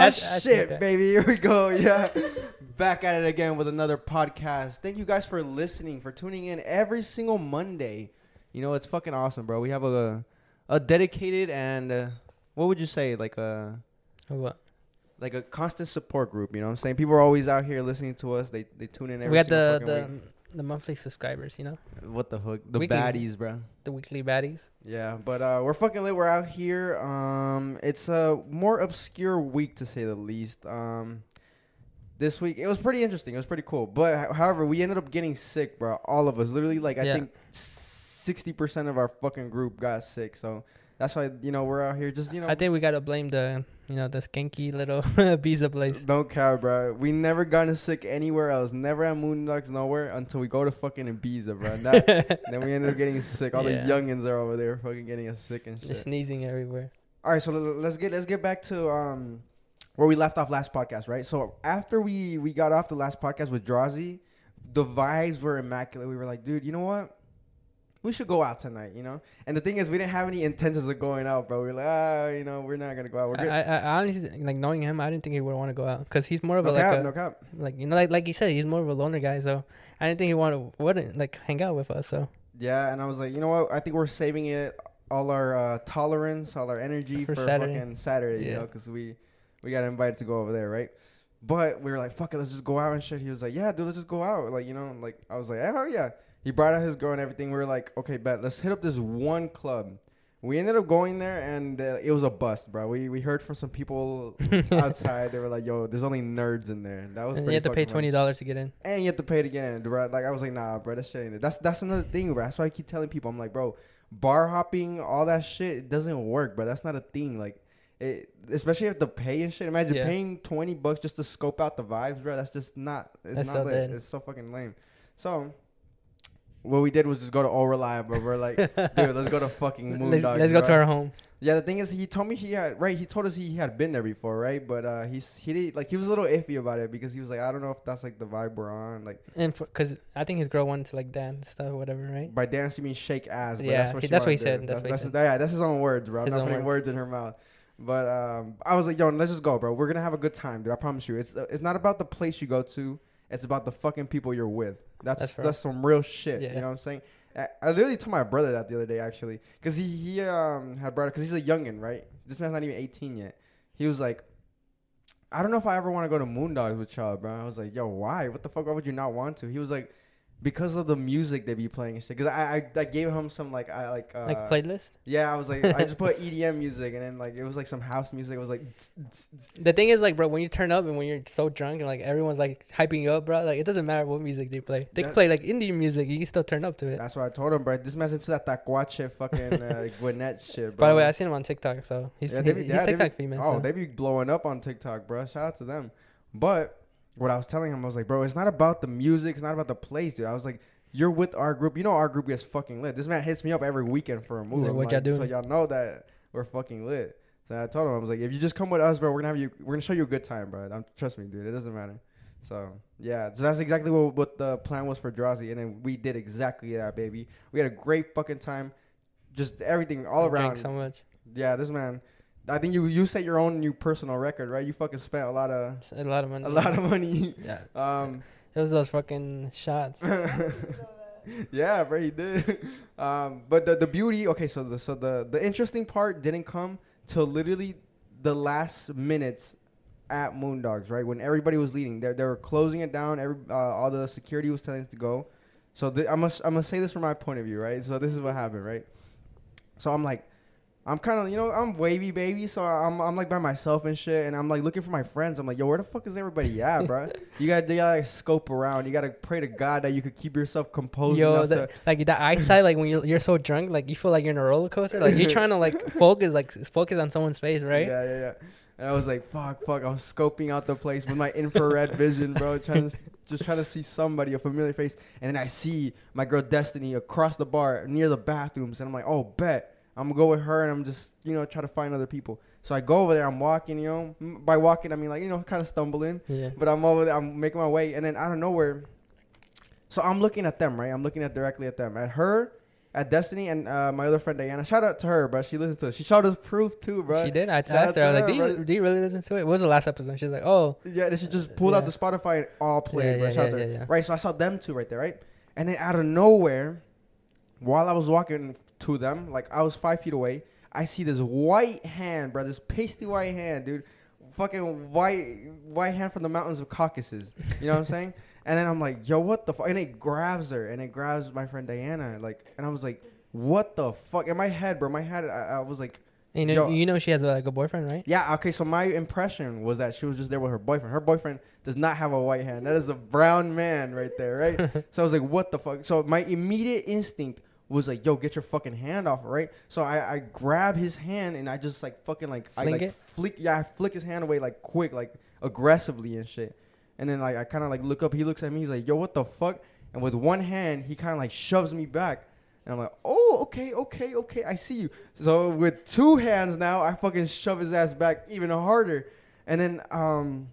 That's- shit, okay. baby. Here we go. Yeah. Back at it again with another podcast. Thank you guys for listening, for tuning in every single Monday. You know, it's fucking awesome, bro. We have a a dedicated and uh, what would you say? Like a What? like a constant support group, you know what I'm saying? People are always out here listening to us. They they tune in every We got single the fucking the monthly subscribers, you know. What the hook? The Weekly. baddies, bro. the weekly baddies. Yeah, but uh, we're fucking lit. We're out here. Um, it's a more obscure week to say the least. Um, this week it was pretty interesting. It was pretty cool. But however, we ended up getting sick, bro. All of us, literally, like I Yeah. think sixty percent of our fucking group got sick. So that's why you know we're out here just you know. I think we gotta blame the you know the skanky little pizza place. don't care, bro. We never gotten sick anywhere else. Never at Moondogs, nowhere until we go to fucking Ibiza, bro. And that, then we ended up getting sick. All Yeah. the youngins are over there fucking getting us sick and shit. Just sneezing everywhere. All right, so l- let's get let's get back to um where we left off last podcast, right? So after we we got off the last podcast with Drazi, the vibes were immaculate. We were like, dude, you know what? We should go out tonight, you know. And the thing is, we didn't have any intentions of going out, bro. We are like, ah, you know, we're not gonna go out. We're I, good. I, I honestly like knowing him. I didn't think he would want to go out because he's more of no a like cap, a no cap. like you know like like you said he's more of a loner guy. So I didn't think he wanted wouldn't like hang out with us. So Yeah, and I was like, you know what? I think we're saving it all our uh, tolerance, all our energy for, For Saturday. fucking Saturday, you know, because we we got invited to go over there, right? But we were like, fuck it, let's just go out and shit. He was like, yeah, dude, let's just go out. Like, you know, like I was like, oh yeah. He brought out his girl and everything. We were like, okay, bet, let's hit up this one club. We ended up going there and uh, it was a bust, bro. We we heard from some people outside. They were like, yo, there's only nerds in there. That was and you have to pay twenty dollars to get in. and you have to pay it again, bro. Like I was like, nah, bro, that shit ain't it. That's that's another thing, bro. That's why I keep telling people, I'm like, bro, bar hopping, all that shit, it doesn't work, bro. That's not a thing. Like, it, especially if the pay and shit. Imagine Yeah. paying twenty bucks just to scope out the vibes, bro. That's just not. It's That's not so lit. dead. It's so fucking lame. So. What we did was just go to All Reliable. We're like, dude, let's go to fucking Let's, let's go to our home. Yeah, the thing is, he told me he had right. He told us he had been there before, right? But uh, he's he did, like he was a little iffy about it because he was like, I don't know if that's like the vibe we're on. Like And because I think his girl wanted to like dance stuff or whatever, right? by dance you mean shake ass. But Yeah, that's what he- that's what he said, that's what he that's, said. yeah, that's his own words, bro. I'm His not putting words. words in her mouth. But um, I was like, yo, let's just go, bro. We're gonna have a good time, dude. I promise you. It's it's not about the place you go to. It's about the fucking people you're with. That's That's that's, some real shit. Yeah. You know what I'm saying? I, I literally told my brother that the other day actually, because he he um had brought because he's a youngin, right? This man's not even 18 yet. He was like, I don't know if I ever want to go to Moondogs with y'all, bro. I was like, yo, why? What the fuck? Why would you not want to? He was like, because of the music they be playing and shit. Because I, I I gave him some like I like uh, like playlist. yeah, I was like, I just put EDM music, and then like it was like some house music. It was like, tss, tss, tss. The thing is, like, bro, when you turn up and when you're so drunk and like everyone's like hyping you up, bro, like it doesn't matter what music they play. They can That- play like indie music, you can still turn up to it. that's what I told him, bro. This man's into that tacuache fucking uh, Gwinnett shit, bro. By the way, I seen him on TikTok, so he's, Yeah, be- he's yeah, they be- TikTok famous. oh, so. they be blowing up on TikTok, bro. Shout out to them. But what I was telling him, I was like, bro, it's not about the music, it's not about the place, dude. I was like, you're with our group. You know our group gets fucking lit. This man hits me up every weekend for a movie. like, "What y'all do? So y'all know that we're fucking lit. So I told him, I was like, if you just come with us, bro, we're gonna have you. We're gonna show you a good time, bro. I'm, trust me, dude. It doesn't matter. So yeah, so that's exactly what, what the plan was for Drazi, and then we did exactly that, baby. We had a great fucking time, just everything all drank around. so much, Yeah, this man. I think you you set your own new personal record, right? You fucking spent a lot of a lot of money. a lot of money. Yeah, Um, it was those fucking shots. yeah, bro, he did. Um, but the the beauty, okay, so the so the the interesting part didn't come till literally the last minutes at Moondogs, right? When everybody was leaving, they they were closing it down. Every uh, all the security was telling us to go. So the, I must I'm gonna say this from my point of view, right? So this is what happened, right? So I'm like, I'm kind of, you know, I'm wavy baby, so I'm, I'm like by myself and shit, and I'm like looking for my friends. I'm like, yo, where the fuck is everybody at, bro? You gotta, you gotta scope around. You gotta pray to God that you could keep yourself composed Yo, enough the, to. like the eyesight, like when you're you're so drunk, like you feel like you're in a roller coaster. Like you're trying to like focus, like focus on someone's face, right? Yeah, yeah, yeah. And I was like, fuck, fuck. I was scoping out the place with my infrared vision, bro, trying to just trying to see somebody, a familiar face. And then I see my girl Destiny across the bar near the bathrooms, and I'm like, oh, bet. I'm gonna go with her, and I'm just, you know, try to find other people. So I go over there. I'm walking, you know. M- By walking, I mean like, you know, kind of stumbling. Yeah. But I'm over there. I'm making my way, and then out of nowhere, so I'm looking at them, right? I'm looking at directly at them, at her, at Destiny, and uh, my other friend Diana. Shout out to her, bro. She listens to it. She showed us proof too, bro. She did. I Shout asked her. I was like, do you, do you really listen to it? What was the last episode? She's like, oh, Yeah, and she just pulled out Yeah. the Spotify and all played, Yeah, bro. yeah, Shout out yeah, to her. yeah, yeah. Right, so I saw them two right there, right? And then out of nowhere, while I was walking to them, like I was five feet away, I see this white hand, bro. This pasty white hand, dude. Fucking white white hand from the mountains of Caucasus. You know what I'm saying? And then I'm like, yo, what the fuck? And it grabs her, and it grabs my friend Diana, like, and I was like, what the fuck? In my head, bro, my head, I, I was like, you know, Yo. you know she has like a boyfriend, right? yeah, okay. So my impression was that she was just there with her boyfriend. Her boyfriend does not have a white hand. That is a brown man right there, right? so I was like, what the fuck? So my immediate instinct was like, yo, get your fucking hand off, right? So I, I grab his hand and I just like fucking like I like it? flick yeah, I flick his hand away like quick, like aggressively and shit. And then like I kind of like look up. He looks at me. He's like, yo, what the fuck? And with one hand, he kind of like shoves me back. And I'm like, oh, okay, okay, okay, I see you. So with two hands now, I fucking shove his ass back even harder. And then, um,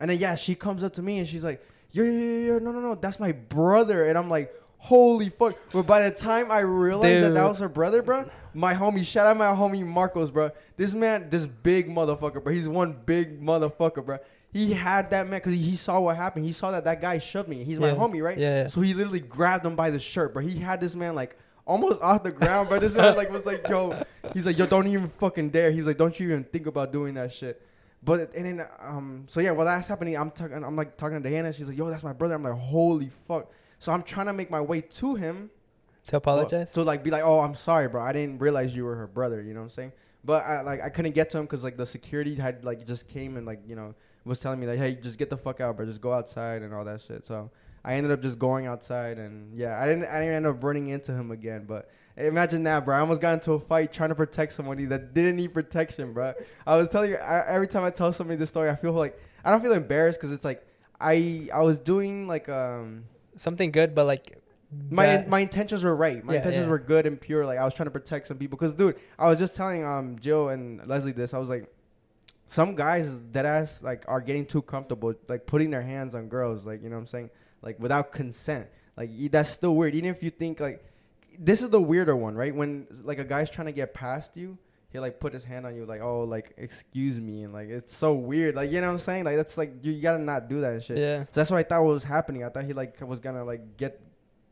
and then yeah, she comes up to me and she's like, yo, yo, yo, yo, no, no, no, that's my brother. And I'm like, holy fuck. But by the time I realized that that was her brother, bro, my homie, shout out my homie Marcos, bro. This man, this big motherfucker, bro. He's one big motherfucker, bro. He had that man because he saw what happened. He saw that that guy shoved me. He's my Yeah. homie, right? Yeah, yeah. So he literally grabbed him by the shirt, bro. He had this man like almost off the ground, bro. This man like was like, yo, he's like, yo, don't even fucking dare. He was like, don't you even think about doing that shit. But and then um, so yeah, while that's happening, I'm talking, I'm like talking to Diana. She's like, yo, that's my brother. I'm like, holy fuck. So I'm trying to make my way to him To apologize. to like be like, oh, I'm sorry, bro. I didn't realize you were her brother. You know what I'm saying? But I like I couldn't get to him because like the security had like just came and like you know was telling me like, hey, just get the fuck out, bro. Just go outside and all that shit. So I ended up just going outside and yeah, I didn't I didn't end up running into him again. But imagine that, bro. I almost got into a fight trying to protect somebody that didn't need protection, bro. I was telling you I, every time I tell somebody this story, I feel like I don't feel embarrassed because it's like I I was doing like um Something good, but like my my intentions were right. My Yeah, intentions yeah. were good and pure. Like I was trying to protect some people. Cause dude, I was just telling um Jill and Leslie this. I was like, some guys that ass like are getting too comfortable, like putting their hands on girls. Like you know what I'm saying, like without consent. Like that's still weird. Even if you think like this is the weirder one, right? When like a guy's trying to get past you. He'll like put his hand on you, like, oh, like, excuse me, and like, it's so weird, like, you know what I'm saying? Like, that's like, you, you gotta not do that and shit. yeah. So that's what I thought was happening. I thought he like was gonna like get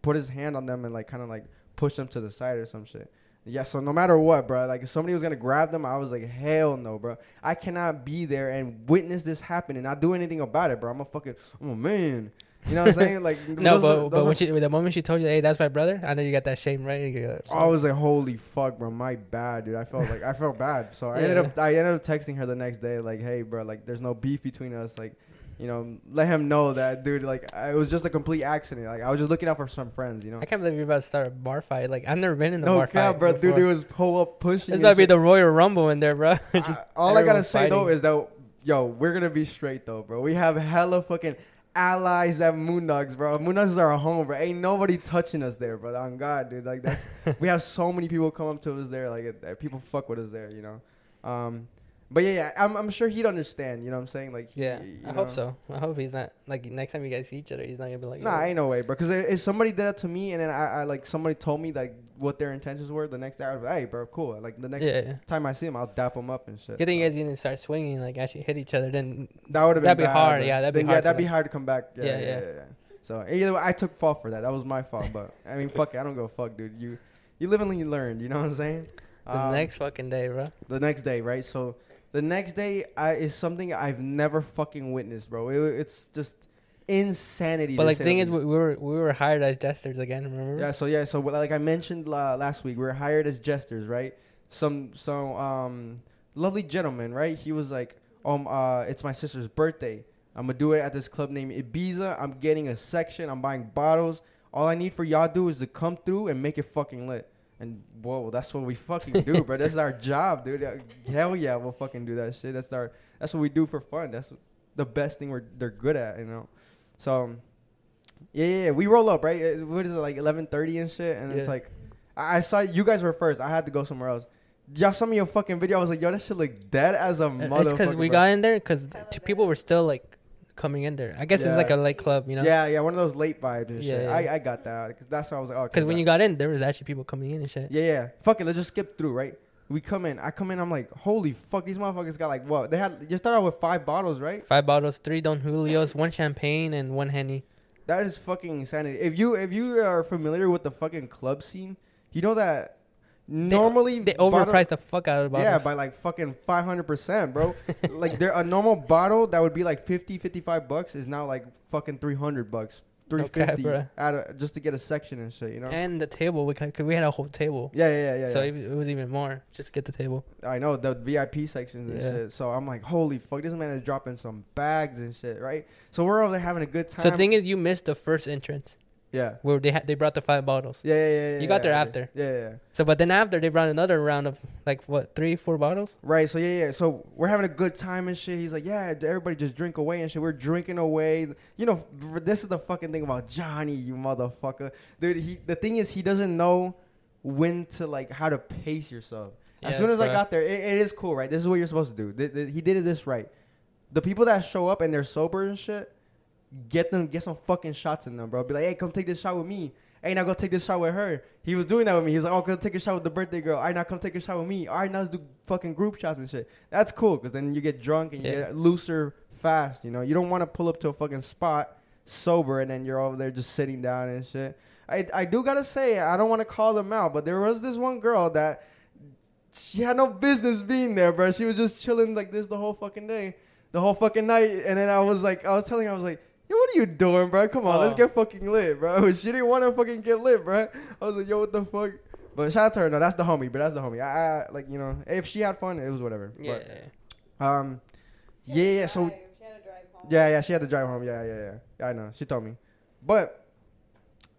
put his hand on them and like kind of like push them to the side or some shit. Yeah, so no matter what, bro, like if somebody was gonna grab them, I was like, hell no, bro. I cannot be there and witness this happen and not do anything about it, bro. I'm a fucking, I'm a man. You know what I'm saying? Like, No, those but are- those but are- when she the moment she told you, hey, that's my brother, I know you got that shame, right? You go, I was like, holy fuck, bro, my bad, dude. I felt like I felt bad, so I ended up I ended up texting her the next day, like, hey, bro, like, there's no beef between us, like, you know, let him know that, dude. Like, I, it was just a complete accident. Like, I was just looking out for some friends, you know. I can't believe you're about to start a bar fight. Like I've never been in a No bar cap, fight. bro. before. Dude, it was pull up pushing. It's and about to be the Royal Rumble in there, bro. Just I- all I gotta everyone say though is that yo, we're gonna be straight though, bro. We have hella fucking allies at Moondogs, bro. Moondogs is our home, bro. Ain't nobody touching us there, bro. On God, dude. Like that's we have so many people come up to us there. Like uh, people fuck with us there, you know. Um, but yeah, yeah, I'm I'm sure he'd understand. You know what I'm saying? Like yeah, you I hope so. I hope he's not like next time you guys see each other, he's not gonna be like, Nah, ain't no way, bro. Because if somebody did that to me, and then I, I like somebody told me like what their intentions were, the next day I was like, hey, bro, cool. Like the next yeah, yeah. time I see him, I'll dap him up and shit. Good thing So. you guys didn't start swinging, like actually hit each other. Then That would have been That'd be bad, hard, bro. yeah, that'd be Then, hard Yeah, to, that'd be hard to come back. Yeah, Yeah, yeah, yeah. yeah. yeah, So either way, I took fault for that. That was my fault. But I mean, fuck it. I don't go fuck, dude. You you live and you learn. You know what I'm saying? the Um, next fucking day, bro. the next day, right? So the next day I, is something I've never fucking witnessed, bro. It, it's just insanity. But like, thing is, we, were we were hired as jesters again. Remember? Yeah, so yeah, so like I mentioned uh, last week, we were hired as jesters, right? Some some um lovely gentleman, right? He was like, um, uh, it's my sister's birthday. I'm gonna do it at this club named Ibiza. I'm getting a section. I'm buying bottles. All I need for y'all to do is to come through and make it fucking lit. And whoa, that's what we fucking do, bro. That's our job, dude. Hell yeah, we'll fucking do that shit. That's our that's what we do for fun. That's the best thing we're they're good at, you know. So um, yeah, yeah, yeah. we roll up, right? What is it like eleven thirty and shit? And it's like I, I saw you guys were first. I had to go somewhere else. Y'all saw me a fucking video. I was like, yo, that shit look dead as a And motherfucker. It's because we bro. got in there because people were still like coming in there. I guess it's like a late club, you know. Yeah, yeah, one of those late vibes and shit. Yeah, I. I got that. Cause that's why I was like, oh, okay, Because when you got in, there was actually people coming in and shit. Yeah, yeah. Fuck it, let's just skip through, right? We come in. I come in. I'm like, holy fuck, these motherfuckers got like what? They had. You started out with five bottles, right? Five bottles, three Don Julios, one champagne, and one Henny. That is fucking insanity. If you if you are familiar with the fucking club scene, you know that normally They bottle- overpriced the fuck out of the Yeah, by like fucking 500%, bro. like there a normal bottle that would be like 50 55 bucks is now like fucking 300 bucks. 350 bruh. out of, just to get a section and shit, you know? and the table, we ca- cause we had a whole table. yeah, yeah, yeah, yeah. so yeah. it, it was even more just to get the table. I know the VIP sections and Yeah. shit. So I'm like, holy fuck, this man is dropping some bags and shit, right? So we're over there having a good time. So the thing is, you missed the first entrance yeah. where they had they brought the five bottles. Yeah, yeah, yeah. yeah You got there yeah, after. Yeah, yeah, yeah. So, but then after they brought another round of like what three, four bottles. Right. So yeah, yeah. So we're having a good time and shit. He's like, yeah, everybody just drink away and shit. We're drinking away. You know, this is the fucking thing about Johnny, you motherfucker, dude. He the thing is he doesn't know when to like how to pace yourself. as soon as I got there, it, it is cool, right? This is what you're supposed to do. Th- th- he did it this right. The people that show up and they're sober and shit, get them get some fucking shots in them, bro. Be like, hey, come take this shot with me. Hey, now go take this shot with her. He was doing that with me. He was like, oh, come take a shot with the birthday girl. All right, now come take a shot with me. All right, now let's do fucking group shots and shit. That's cool because then you get drunk and you Yeah. get looser fast. You know, you don't want to pull up to a fucking spot sober and then you're over there just sitting down and shit. I I do gotta say I don't want to call them out, but there was this one girl that she had no business being there, bro. She was just chilling like this the whole fucking day, the whole fucking night. And then I was like, I was telling her, I was like, yo, what are you doing, bro? Come on, let's Oh. get fucking lit, bro. She didn't want to fucking get lit, bro. I was like, yo, what the fuck? But shout out to her. No, that's the homie, but that's the homie. I, I like, you know, if she had fun, it was whatever. Yeah. But, um, yeah, yeah. So yeah, yeah, she had to drive home. Yeah, yeah, yeah. yeah I know. She told me. But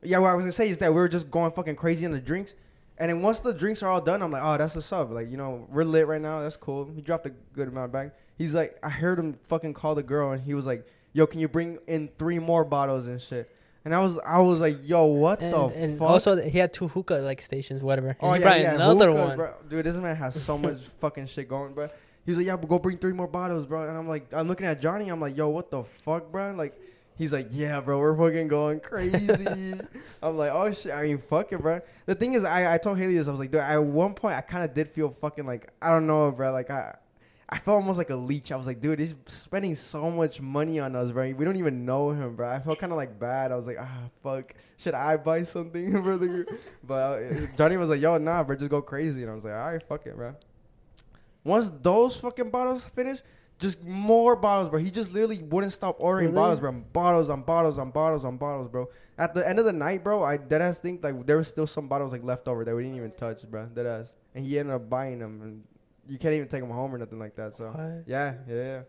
yeah, what I was gonna say is that we were just going fucking crazy on the drinks. And then once the drinks are all done, I'm like, oh, that's what's up. Like, you know, we're lit right now. That's cool. He dropped a good amount back. He's like, I heard him fucking call the girl, and he was like, yo, can you bring in three more bottles and shit? And I was, I was like, yo, what And, the and fuck? also he had two hookah like stations, whatever. And Oh yeah, yeah, another hookahs, one. bro. Dude, this man has so much fucking shit going, bro. He's like, yeah, but go bring three more bottles, bro. And I'm like, I'm looking at Johnny. I'm like, yo, what the fuck, bro? Like, he's like, yeah, bro, we're fucking going crazy. I'm like, oh shit. I mean, fuck it, bro. The thing is, I, I told Haley this. I was like, dude, at one point, I kind of did feel fucking like, I don't know, bro. Like, I. I felt almost like a leech. I was like, dude, he's spending so much money on us, bro. We don't even know him, bro. I felt kind of like bad. I was like, ah, fuck. Should I buy something for the group? But uh, Johnny was like, yo, nah, bro, just go crazy. And I was like, all right, fuck it, bro. Once those fucking bottles finished, just more bottles, bro. He just literally wouldn't stop ordering Really? bottles, bro. Bottles on bottles on bottles on bottles, bro. At the end of the night, bro, I deadass think like there was still some bottles like left over that we didn't even touch, bro. Deadass. And he ended up buying them, and you can't even take them home or nothing like that. So What? yeah, yeah, yeah.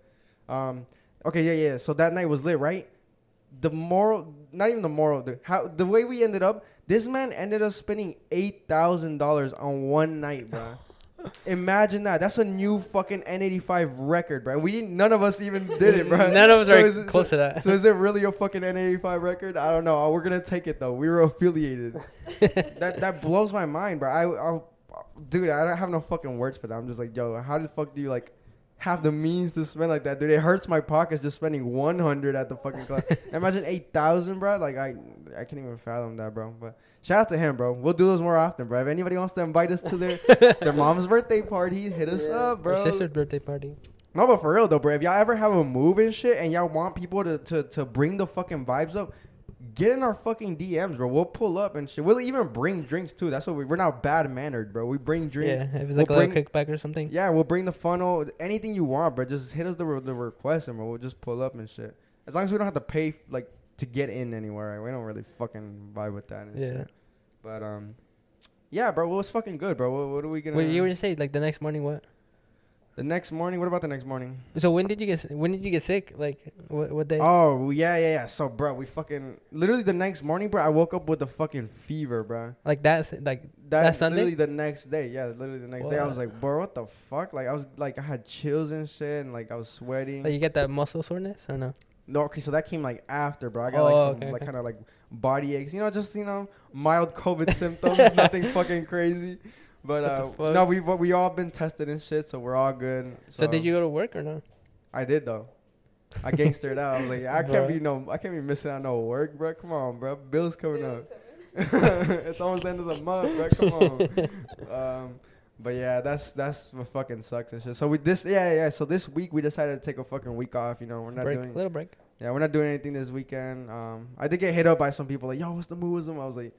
Um, okay, yeah, yeah. So that night was lit, right? The moral, not even the moral, the how the way we ended up. This man ended up spending eight thousand dollars on one night, bro. Imagine that. That's a new fucking N85 record, bro. We didn't, none of us even did it, bro. None of us So are it- close so, to that. So is it really a fucking N85 record? I don't know. We're gonna take it though. We were affiliated. that that blows my mind, bro. I, I, dude, I don't have no fucking words for that. I'm just like, yo, how the fuck do you like have the means to spend like that, dude? It hurts my pockets just spending 100 at the fucking club. Imagine 8,000, bro. Like I, I can't even fathom that, bro. But shout out to him, bro. We'll do those more often, bro. If anybody wants to invite us to their their mom's birthday party, hit us up, bro. Your sister's birthday party. No, but for real though, bro. If y'all ever have a move and shit, and y'all want people to, to, to bring the fucking vibes up, get in our fucking DMs, bro. We'll pull up and shit. We'll even bring drinks too. That's what we, we're not bad mannered, bro. We bring drinks. Yeah, if it's like We'll a little bring- kickback or something. Yeah, we'll bring the funnel, anything you want, bro. Just hit us the the request, and bro, we'll just pull up and shit. As long as we don't have to pay like to get in anywhere, we don't really fucking vibe with that. And Yeah. Shit. But um, yeah, bro. Well, it was fucking good, bro. What, what are we gonna? Wait, you were to say like the next morning what? The next morning. What about the next morning? So when did you get when did you get sick? Like what what day? Oh yeah, yeah, yeah. So, bro, we fucking literally the next morning, bro. I woke up with a fucking fever, bro. Like that's like That, That Sunday? Literally the next day, yeah, literally the next day. I was like, bro, what the fuck? Like, I was like, I had chills and shit, and like I was sweating. like you get that muscle soreness or no? no, okay, so that came like after, bro. I got Oh, like some okay, like okay. kind of like body aches, you know, just you know, mild COVID symptoms, nothing fucking crazy. But uh, no, we but we all been tested and shit, so we're all good. So, did you go to work or no? I did though. I gangstered out. I was like, I can't be no, I can't be missing out no work, bro. Come on, bro. Bills coming up. it's almost the end of the month, bro. Come on. um, but yeah, that's that's what fucking sucks and shit. So we this yeah yeah. So this week we decided to take a fucking week off. You know, we're not break, doing little break. yeah we're not doing anything this weekend. Um, I did get hit up by some people like, yo, what's the move with them? I was like,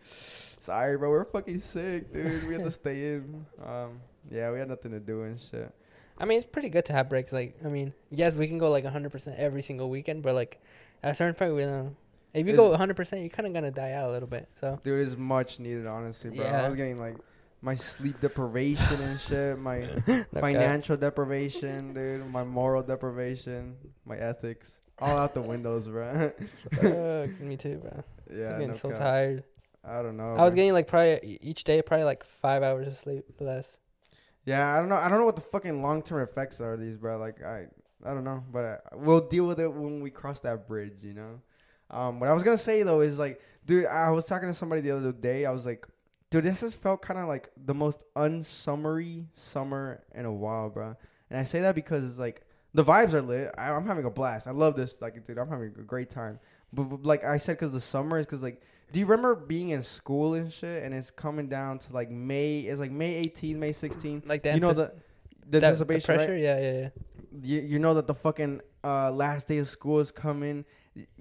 sorry, bro, we're fucking sick, dude. We had to stay in. Um, yeah, we had nothing to do and shit. I mean, it's pretty good to have breaks. Like, I mean, yes, we can go like 100% every single weekend, but like at a certain point, we know if you Is- go 100%, you're kind of gonna die out a little bit. So Dude, it's much needed, honestly, bro. Yeah. I was getting like my sleep deprivation and shit, my financial deprivation, dude, my moral deprivation, my ethics, all out the windows, bro. Fuck, me too, bro. I yeah, was getting no so cap. tired. I don't know. I was getting like probably each day probably like five hours of sleep less. Yeah, I don't know. I don't know what the fucking long term effects are of these, bro. Like I, I don't know, but uh, we'll deal with it when we cross that bridge, you know. Um, what I was gonna say though is like, dude, I was talking to somebody the other day. I was like, dude, this has felt kind of like the most unsummery summer in a while, bro. And I say that because it's like the vibes are lit. I, I'm having a blast. I love this. Like, dude, I'm having a great time. But, but like I said, because the summer is because like, do you remember being in school and shit? And it's coming down to like May. It's like May 18th, May 16th. Like the You know the the that- anticipation, pressure. right? Yeah, yeah, yeah. You, you know that the fucking uh, last day of school is coming.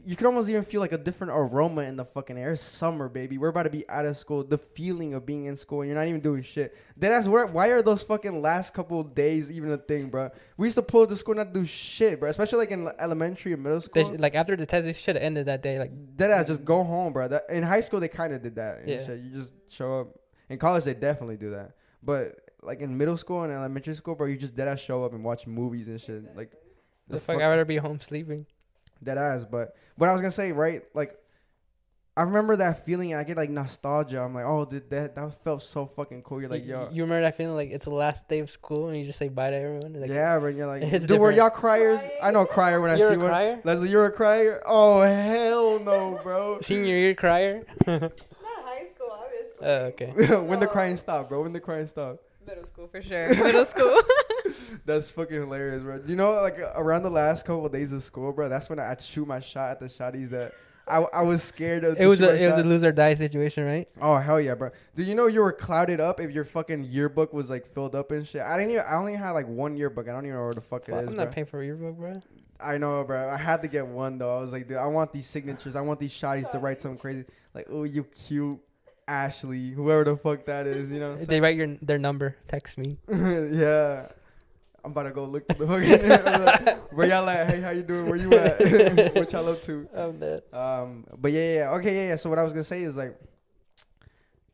You can almost even feel like a different aroma in the fucking air. It's summer, baby. We're about to be out of school. The feeling of being in school and you're not even doing shit. Then that's where. Why are those fucking last couple of days even a thing, bro? We used to pull up to school and not do shit, bro. Especially like in elementary and middle school. sh- like after the test, they should have ended that day. Like Dead ass, just go home, bro. That, in high school, they kind of did that. Yeah. shit. You just show up. In college, they definitely do that. But like in middle school and elementary school, bro, you just dead ass show up and watch movies and shit. Like the fuck, I'd rather be home sleeping. Dead ass. But what I was gonna say, right? Like I remember that feeling. And I get like nostalgia. I'm like, oh, dude, that that felt so fucking cool. You're like, yo. you remember that feeling like it's the last day of school and you just say bye to everyone. Like, yeah, but You're like, It's dude, were different. y'all criers? I know a crier when I You're see a one. crier. Leslie, you're a crier? Oh hell no, bro. Senior year crier. Not high school, obviously. Oh, okay. when the crying stopped, bro. When the crying stopped. Middle school for sure. Middle school. That's fucking hilarious, bro. You know, like around the last couple of days of school, bro. That's when I shoot my shot at the shotties that I, I was scared of. It was a it was a shot. lose or die situation, right? Oh hell yeah, bro! Do you know you were clouted up if your fucking yearbook was like filled up and shit? I didn't even. I only had like one yearbook. I don't even know where the fuck Fuck, it is, I'm bro. not paying for your book, bro. I know, bro. I had to get one though. I was like, dude, I want these signatures. I want these shotties to write something crazy, like, "Oh, you cute, Ashley, whoever the fuck that is." You know? They write your their number. Text me. yeah. I'm about to go look the fucking. where y'all at? Hey, how you doing? Where you at? what y'all up to? I'm dead. Um, but yeah, yeah, okay, yeah, yeah. So what I was gonna say is like,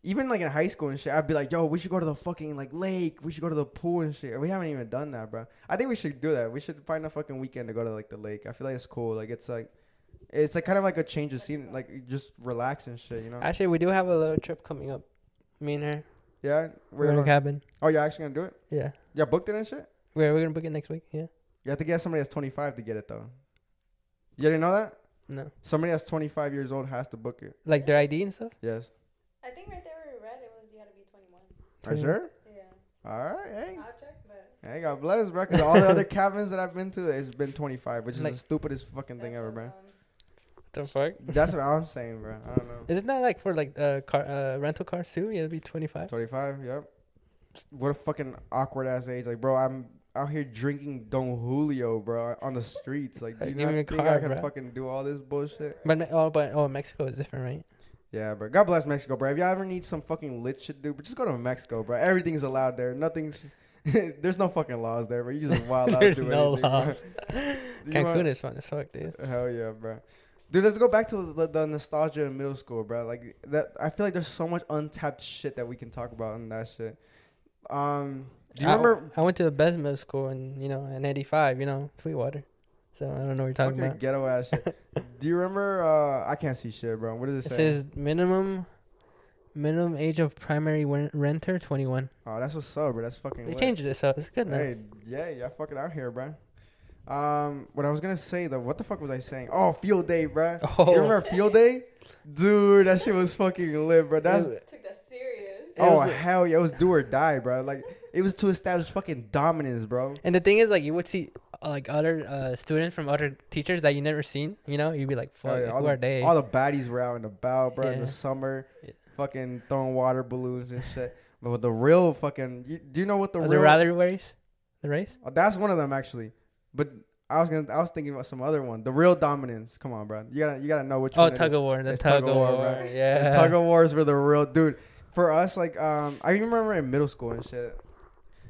even like in high school and shit, I'd be like, yo, we should go to the fucking like lake. We should go to the pool and shit. We haven't even done that, bro. I think we should do that. We should find a fucking weekend to go to like the lake. I feel like it's cool. Like it's like, it's like kind of like a change of scene. Like just relax and shit, you know? Actually, we do have a little trip coming up. Me and her. yeah. We're We're in a cabin. oh, you're actually gonna do it? Yeah. Yeah, booked it and shit. We're we're gonna book it next week. Yeah. You have to get somebody that's 25 to get it though. You didn't know that? No. Somebody that's 25 years old has to book it. Like their ID and stuff. Yes. I think right there where we read it was you had to be 21. Are you sure? Yeah. All right. Hey. I'll check, but. Hey, God bless, bro. Because all the other cabins that I've been to, it's been 25, which is Like- the stupidest fucking thing ever, so bro. The fuck? That's what I'm saying, bro. I don't know. Isn't that like for like uh car uh rental cars too? You have to be 25. 25, yep. What a fucking awkward ass age. Like, bro, I'm out here drinking Don Julio, bro, on the streets. Like, do you not think car, I can bro. fucking do all this bullshit? But oh, but oh, Mexico is different, right? Yeah, bro. God bless Mexico, bro. If y'all ever need some fucking lit shit, dude, but just go to Mexico, bro. Everything's allowed there. Nothing's. There's no fucking laws there, bro. You just wild out. There's no anything, laws. Cancun is fun as fuck, dude. Hell yeah, bro. Dude, let's go back to the, the nostalgia in middle school, bro. Like that, I feel like there's so much untapped shit that we can talk about in that shit. Um, do you I, remember? I went to a best middle school in you know in '85. You know, Sweetwater. So I don't know what you're talking about. ghetto ass shit. do you remember? Uh, I can't see shit, bro. What does it, It say? It says minimum minimum age of primary wen- renter 21. oh, that's what's up, bro. That's fucking. They lit. changed it, so it's good now. Hey, yeah, yeah, fucking out here, bro. Um, what I was gonna say though, what the fuck was I saying? Oh, field day, bro. Oh, You remember field day? Dude, that shit was fucking lit, bro. That's It Took that serious. It oh was hell yeah, it was do or die, bro. Like it was to establish fucking dominance, bro. and the thing is, like, you would see like other uh, students from other teachers that you never seen. You know, you'd be like, Oh, "Fuck, yeah, who all, are they?" all the baddies were out and about, bro, in the summer, Yeah. fucking throwing water balloons and shit. But with the real fucking, you, do you know what the Oh, real? the race, the race. Oh, that's one of them actually. But I was gonna, I was thinking about some other one. The real dominance. Come on, bro. You gotta, you gotta know which Oh, one. tug of war. The It's tug, of war. bro. Yeah. The tug of wars were the real dude. For us, like, um, I remember in middle school and shit.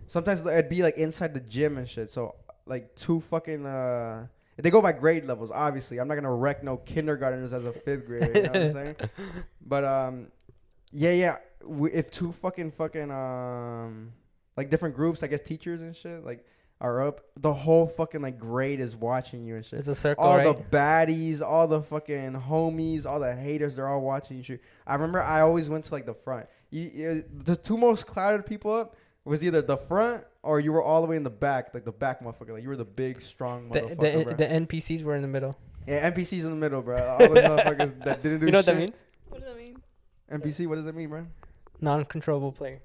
Sometimes it'd be like inside the gym and shit. So like two fucking uh, they go by grade levels. Obviously, I'm not gonna wreck no kindergartners as a fifth grader. You know what I'm saying? But um, yeah, yeah. We, if two fucking fucking um, like different groups, I guess teachers and shit, like are up, the whole fucking like grade is watching you and shit It's a circle, all right? the baddies, all the fucking homies, all the haters, they're all watching you. I remember I always went to like the front. You, you, the two most clouted people up was either the front or you were all the way in the back, like the back motherfucker. Like you were the big, strong the, motherfucker. bro. the, the NPCs were in the middle. yeah, NPCs in the middle, bro. All those motherfuckers that didn't do You know what that means? What does that mean? NPC, what does that mean, bro? Non-controllable player.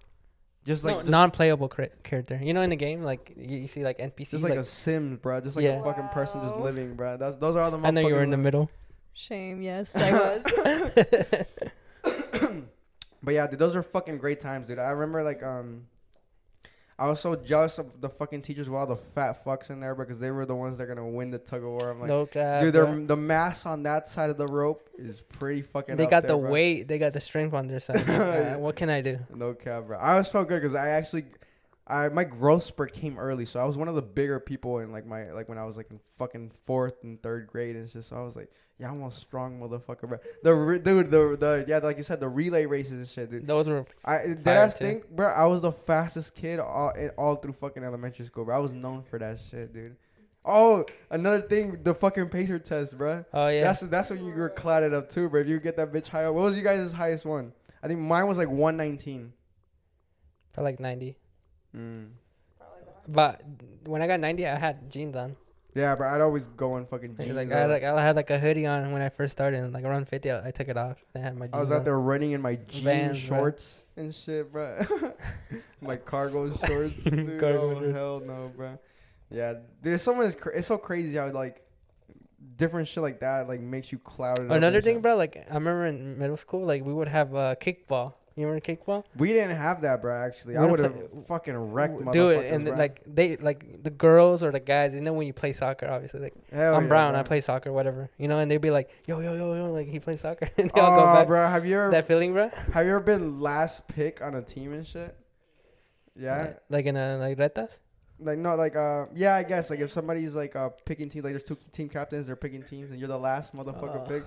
Just like no, just, non-playable cra- character. You know, in the game, like you, you see like NPCs. just like, like a Sims, bro. Just like Yeah. a fucking person just living, bro. That's those are all the motherfuckers. I know you were in the middle. Shame. Yes, I was. But yeah, dude, those are fucking great times, dude. I remember like um I was so jealous of the fucking teachers with all the fat fucks in there because they were the ones that are gonna win the tug of war. I'm like, no cap. dude, bro. the mass on that side of the rope is pretty fucking. They got there, the bro. weight. They got the strength on their side. Uh, what can I do? No cap, bro. I always felt good because I actually, I my growth spurt came early, so I was one of the bigger people in like my like when I was like in fucking fourth and third grade and shit. So I was like, yeah, I'm a strong motherfucker, bro. The re- dude, the the yeah, like you said, the relay races and shit, dude. Those were I did I think, bro. I was the fastest kid all in- all through fucking elementary school, bro. I was known for that shit, dude. Oh, another thing, the fucking pacer test, bro. oh yeah. That's that's when you were clouted up too, bro. If you get that bitch higher, what was you guys' highest one? I think mine was like 119. for like ninety. Mm. But when I got ninety, I had jeans on. Yeah, bro. I'd always go in fucking jeans. like, I had like I had like a hoodie on when I first started. And like around fifty, I, I took it off. I had my jeans I was on. out there running in my jean Vans, bro. shorts and shit, bro. my cargo shorts, dude. Cargo oh shorts. hell no, bro. Yeah, dude. It's so much. Cra- it's so crazy how like different shit like that like makes you clouted. Another thing, bro. Like I remember in middle school, like we would have uh, kickball. You remember kickball? We didn't have that, bro. Actually, I would have fucking wrecked Do it, and bro. like they like the girls or the guys. You know when you play soccer, obviously. Like Hell I'm yeah, brown, bro. I play soccer, whatever. You know, and they'd be like, yo, yo, yo, yo, like he plays soccer, and they all go Oh, back. bro, have you ever That feeling, bro. have you ever been last pick on a team and shit? Yeah, Like in a like retas. like no, like uh, yeah, I guess like if somebody's like uh picking teams, like there's two team captains, they're picking teams, and you're the last motherfucker Oh. pick.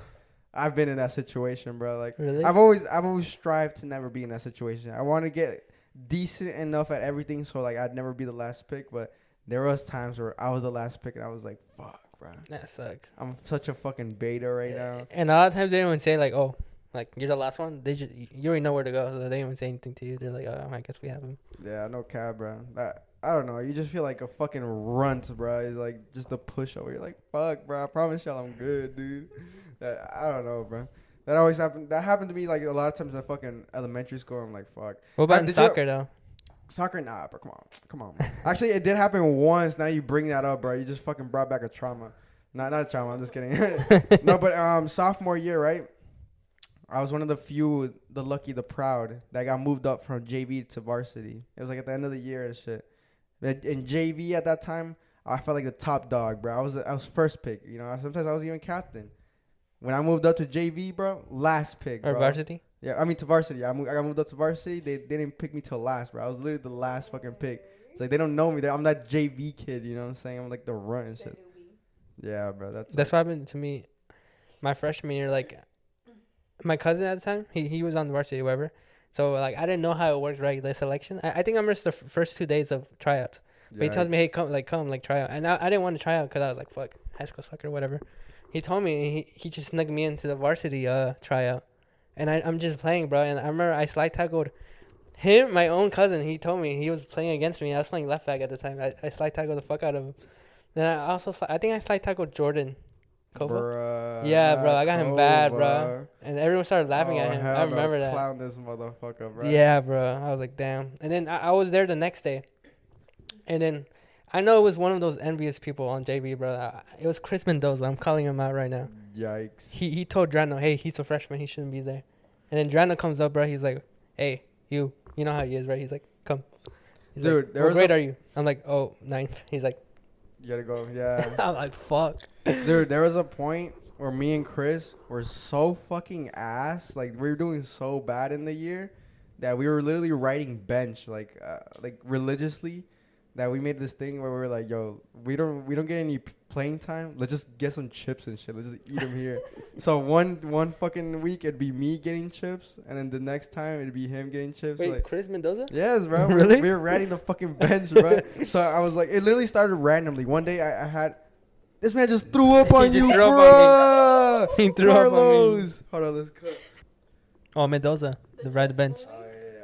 I've been in that situation, bro. Like Really? I've always I've always strived to never be in that situation. I want to get decent enough at everything, so like I'd never be the last pick. But there was times where I was the last pick, and I was like, fuck, bro. that sucks. I'm such a fucking beta right now. And a lot of times they don't even say like, oh, like you're the last one. They just you already know where to go, so they don't even say anything to you. They're like, oh, I guess we have him. Yeah, no cab, bro. That, I don't know. You just feel like a fucking runt, bro. It's like just a pushover. You're like, fuck, bro. I promise y'all I'm good, dude. That I don't know, bro. That always happened. That happened to me like a lot of times in fucking elementary school. I'm like, fuck. What about in did you- soccer though? Soccer, nah, bro. Come on, come on. Actually, it did happen once. Now you bring that up, bro. You just fucking brought back a trauma. Not, not a trauma. I'm just kidding. no, but um, sophomore year, right? I was one of the few, the lucky, the proud, that got moved up from JV to varsity. It was like at the end of the year and shit. In JV at that time, I felt like the top dog, bro. I was I was first pick. You know, sometimes I was even captain. When I moved up to JV, bro, last pick, Or varsity? Yeah, I mean to varsity. I moved, I got moved up to varsity. They, they didn't pick me till last, bro. I was literally the last fucking pick. It's like they don't know me. They- I'm that JV kid. You know what I'm saying? I'm like the runt and shit. Yeah, bro. That's That's what happened to me. My freshman year, like my cousin at the time, he he was on the varsity, whatever. So like I didn't know how it worked, right? The selection. I, I think I missed the f- first two days of tryouts. But he tells me, "Hey, come, like, come, like, try out." And I, I didn't want to try out because I was like, "Fuck, high school soccer, whatever." He told me he, he just snuck me into the varsity uh tryout, and I I'm just playing, bro. And I remember I slide tackled him, my own cousin. He told me he was playing against me. I was playing left back at the time. I, I slide tackled the fuck out of him. Then I also sli- I think I slide tackled Jordan. Bruh, Yeah, bro, I got him bad, bro. And everyone started laughing Oh, at him. I remember that. Clown this motherfucker, bro. Yeah, bro. I was like, damn. And then I, I was there the next day, and then I know it was one of those envious people on JV, bro. It was Chris Mendoza. I'm calling him out right now. Yikes. He he told Drano, hey, he's a freshman. He shouldn't be there. And then Drano comes up, bro. He's like, hey, you. You know how he is, right? He's like, come. He's Dude, like, there what was grade a- are you? I'm like, oh, ninth. He's like, You gotta go. Yeah. I'm like, fuck. Dude, there was a point where me and Chris were so fucking ass. Like we were doing so bad in the year that we were literally writing bench like uh, like religiously. That we made this thing where we were like, "Yo, we don't we don't get any playing time. Let's just get some chips and shit. Let's just eat them here." so one one fucking week it'd be me getting chips, and then the next time it'd be him getting chips. Wait, like, Chris Mendoza? Yes, bro. We- Really? We were riding the fucking bench, bro. so I was like, it literally started randomly. One day I, I had this man just threw up He on just you, threw up bro. He threw up on me. Carlos. Hold on, let's cut. Oh, Mendoza, the right bench. Uh,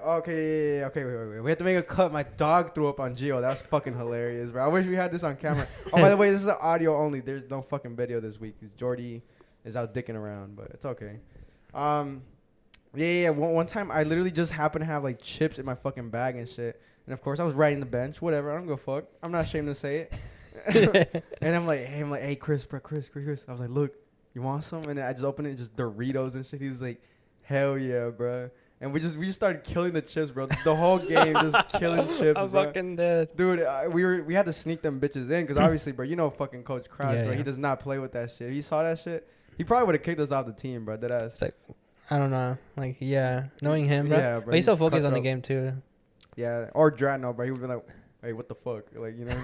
Okay, yeah, yeah, okay, wait, wait, wait. We have to make a cut. My dog threw up on Geo. That was fucking hilarious, bro. I wish we had this on camera. oh, by the way, this is audio only. There's no fucking video this week because Jordy is out dicking around, but it's okay. Um, yeah, yeah. yeah. One, one time, I literally just happened to have like chips in my fucking bag and shit. And of course, I was riding the bench. Whatever. I don't give a fuck. I'm not ashamed to say it. and I'm like, hey, I'm like, hey, Chris, bro, Chris, Chris, Chris. I was like, look, you want some? And I just opened it, just Doritos and shit. He was like, hell yeah, bro. And we just we just started killing the chips, bro. The whole game just killing chips, I'm bro. fucking dead. Dude, uh, we were we had to sneak them bitches in because obviously, bro, you know fucking Coach Crouch, Yeah, bro. yeah. He does not play with that shit. He saw that shit, he probably would have kicked us off the team, bro. That ass. I don't know. Like, yeah, knowing him, bro. Yeah, bro. but he's so focused on the game too. Yeah, or Drano, bro. He would be like, hey, what the fuck, like you know.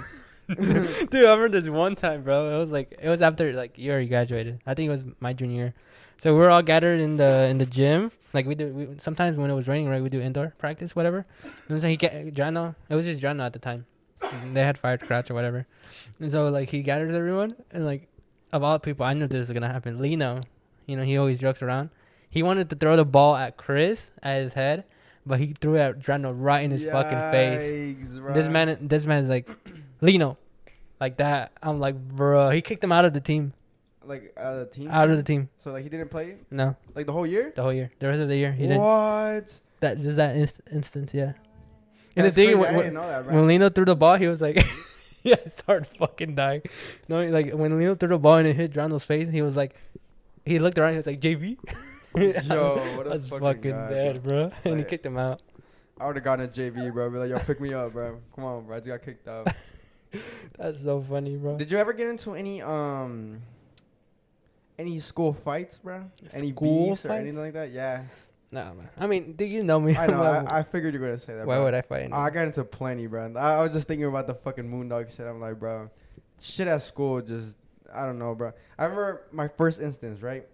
Dude, I remember this one time, bro. It was like it was after like you already graduated. I think it was my junior year. So we're all gathered in the in the gym. Like we do we, sometimes when it was raining, right? We do indoor practice, whatever. And so he get Jano. It was just Jano at the time. And they had fired Crouch or whatever. And so like he gathers everyone and like of all people, I knew this was gonna happen. Lino, you know, he always jokes around. He wanted to throw the ball at Chris at his head, but he threw it at Jano right in his fucking face. Yikes, This man, this man's like, Lino, like that. I'm like, bro, he kicked him out of the team, like uh, the team, out of the team. so like he didn't play No, like the whole year. the whole year, the rest of the year, he didn't. what? That just that inst- instant, yeah. And That's the thing, crazy. I when, didn't know that, when Lino threw the ball, he was like, yeah, I started fucking dying. No, like when Lino threw the ball and it hit Drano's face, he was like, he looked around, he was like, JV. Yo, what a I was fucking, fucking, guy, dead, bro. And he kicked him out. I would have gone to JV, bro. Be like, yo, pick me up, bro. Come on, bro. I just got kicked out. That's so funny, bro. Did you ever get into any um any school fights, bro? Any School beefs or fights? anything like that? Yeah. No, man. I mean, do you know me? I know. I, I figured you were gonna say that. why bro. would I fight? Ah, I got into plenty, bro. I, I was just thinking about the fucking Moondog shit. I'm like, bro, shit at school just I don't know, bro. I remember my first instance, right?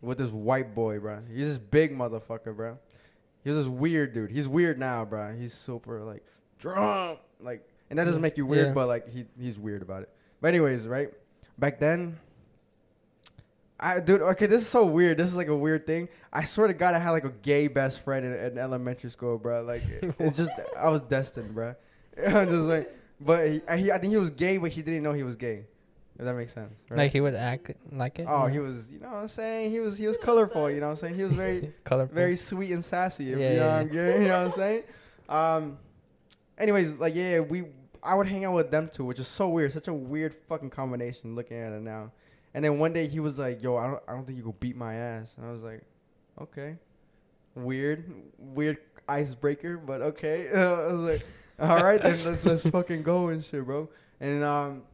With this white boy, bro. He's this big motherfucker, bro. He's this weird dude. He's weird now, bro. He's super like drunk, like, and that doesn't make you weird, Yeah. but like he he's weird about it. But anyways, right? Back then, I dude, okay, this is so weird. This is like a weird thing. I swear to God, I had like a gay best friend in, in elementary school, bro. Like it's just I was destined, bro. I'm just like, but he, I- he, I think he was gay, but he didn't know he was gay. If that makes sense, right? Like he would act like it. oh, he was, you know what I'm saying? He was he was colorful, you know what I'm saying? He was very colorful. very sweet and sassy. Yeah, you know yeah, what I'm you know what I'm saying? Um anyways, like yeah, we I would hang out with them too, which is so weird. Such a weird fucking combination looking at it now. And then one day he was like, "Yo, I don't I don't think you could beat my ass." And I was like, "Okay." Weird. Weird icebreaker, but okay. I was like, "All right, then let's let's fucking go and shit, bro." And um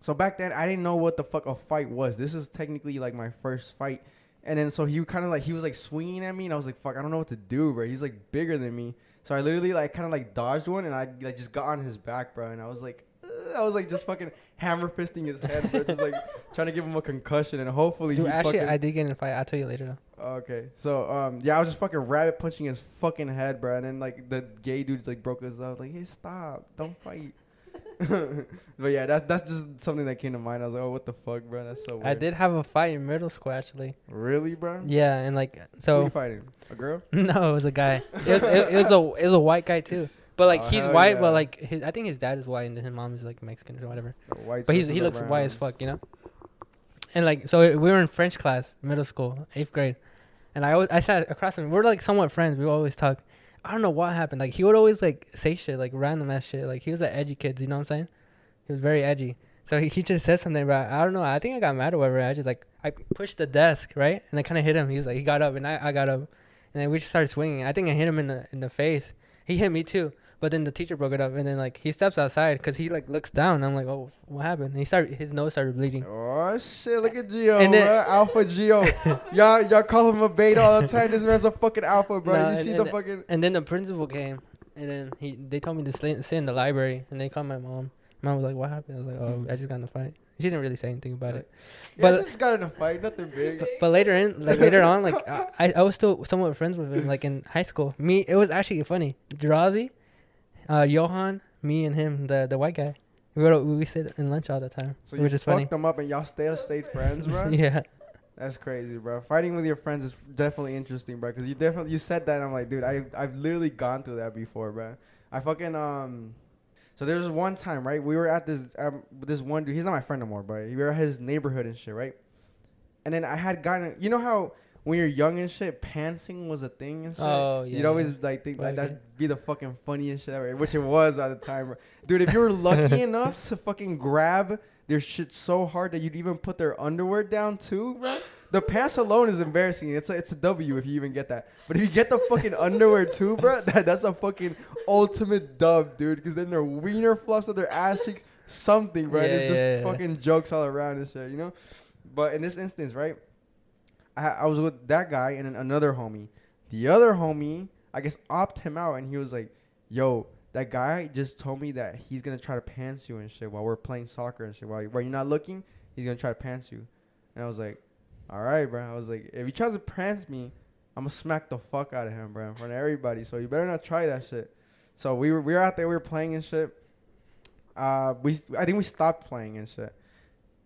so back then I didn't know what the fuck a fight was. This is technically like my first fight. And then so he kind of like he was like swinging at me, and I was like, "Fuck, I don't know what to do, bro." He's like bigger than me, so I literally like kind of like dodged one, and I like just got on his back, bro. And I was like, I was like just fucking hammer fisting his head, bro, just like trying to give him a concussion, and hopefully Dude, he actually, fucking. I did get in a fight. I'll tell you later. Though. okay, so um, yeah, I was just fucking rabbit punching his fucking head, bro. And then like the gay dudes like broke his up, like, "Hey, stop, don't fight." but yeah, that's that's just something that came to mind. I was like, "Oh, what the fuck, bro? That's so weird." I did have a fight in middle school actually. Really, bro? Yeah, and like Who so. you fighting? A girl? no, it was a guy. It was it, it was a it was a white guy too. But like Oh, he's white, yeah. but like his I think his dad is white and his mom is like Mexican or whatever. The whites But he's he looks white as fuck, you know. And like so, we were in French class, middle school, eighth grade, and I always, I sat across him. We're like somewhat friends. We always talk. I don't know what happened. Like he would always like say shit like random ass shit. Like he was an edgy kid. You know what I'm saying? He was very edgy. So he, he just said something, but I don't know. I think I got mad or whatever. I just like I pushed the desk right, and I kind of hit him. He's like he got up, and I, I got up, and then we just started swinging. I think I hit him in the in the face. He hit me too. But then the teacher broke it up, and then like he steps outside because he like looks down. I'm like, oh, what happened? And he started his nose started bleeding. Oh shit! Look at Geo, And then-. Alpha Geo. y'all, y'all call him a beta all the time. This man's a fucking alpha, bro. Nah, you and- see and the fucking. And then the principal came, and then he they told me to sit, sit in the library, and they called my mom. Mom was like, "What happened?" I was like, "Oh, hmm. I just got in a fight." She didn't really say anything about it. Yeah, but- just got in a fight. Nothing big. But, but later in, like later on, like I, I was still somewhat friends with him. Like in high school, me it was actually funny. Drazi, uh, Johan, me and him, the the white guy. We would we sit in lunch all the time. So you just fucked funny. them up and y'all still stayed friends, bro. yeah. That's crazy, bro. Fighting with your friends is definitely interesting, bro. Cause you definitely you said that, and I'm like, dude, I I've literally gone through that before, bro. I fucking um. So there was one time, right? We were at this um this one dude. He's not my friend no more, but we were at his neighborhood and shit, right? And then I had gotten, you know how when you're young and shit, pantsing was a thing and shit. Oh, yeah, You'd always like think like Okay. that'd be the fucking funniest shit ever, which it was at the time, dude. If you were lucky enough to fucking grab their shit so hard that you'd even put their underwear down too, bro. The pants alone is embarrassing. It's a, it's a W if you even get that. But if you get the fucking underwear too, bro, that, that's a fucking ultimate dub, dude. Because then their wiener fluffs or their ass cheeks, something, bro. and Yeah, it's just yeah, yeah. fucking jokes all around and shit, you know. But in this instance, right, I, I was with that guy and then another homie. The other homie, I guess, opt him out, and he was like, "Yo, that guy just told me that he's gonna try to pants you and shit while we're playing soccer and shit. While, while you're not looking, he's gonna try to pants you." And I was like, "All right, bro." I was like, "If he tries to pants me, I'm gonna smack the fuck out of him, bro, in front of everybody. So you better not try that shit." So we were we were out there, we were playing and shit. Uh, we I think we stopped playing and shit.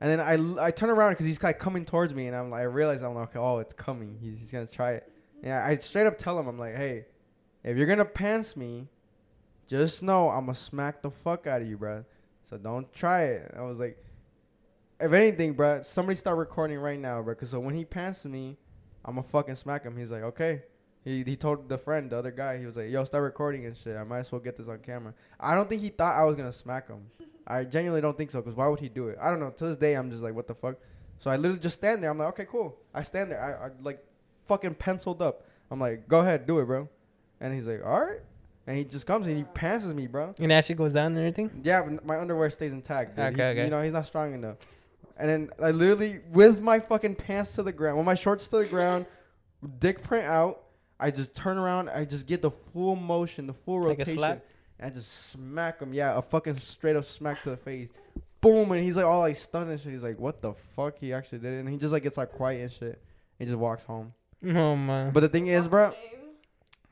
And then I, I turn around because he's like coming towards me, and I'm like, I realize I'm like, oh, it's coming. He's, he's gonna try it. And I, I straight up tell him, I'm like, hey, if you're gonna pants me, just know I'm gonna smack the fuck out of you, bro. So don't try it. I was like, if anything, bro, somebody start recording right now, bro. Cause so when he pants me, I'm gonna fucking smack him. He's like, okay. He he told the friend, the other guy, he was like, yo, start recording and shit. I might as well get this on camera. I don't think he thought I was gonna smack him. I genuinely don't think so. Cause why would he do it? I don't know. To this day, I'm just like, what the fuck. So I literally just stand there. I'm like, okay, cool. I stand there. I, I like fucking penciled up. I'm like, go ahead, do it, bro. And he's like, all right. And he just comes and he pantses me, bro. And actually goes down and everything. Yeah, but my underwear stays intact. Dude. Okay, He- okay. You know, he's not strong enough. And then I literally, with my fucking pants to the ground, with my shorts to the ground, dick print out, I just turn around, I just get the full motion, the full Like a rotation. Slap? And I just smack him. Yeah, a fucking straight up smack to the face. Boom. And he's like all like stunned and shit. He's like, what the fuck? He actually did it. And he just like gets like quiet and shit. He just walks home. Oh man. But the thing is, bro,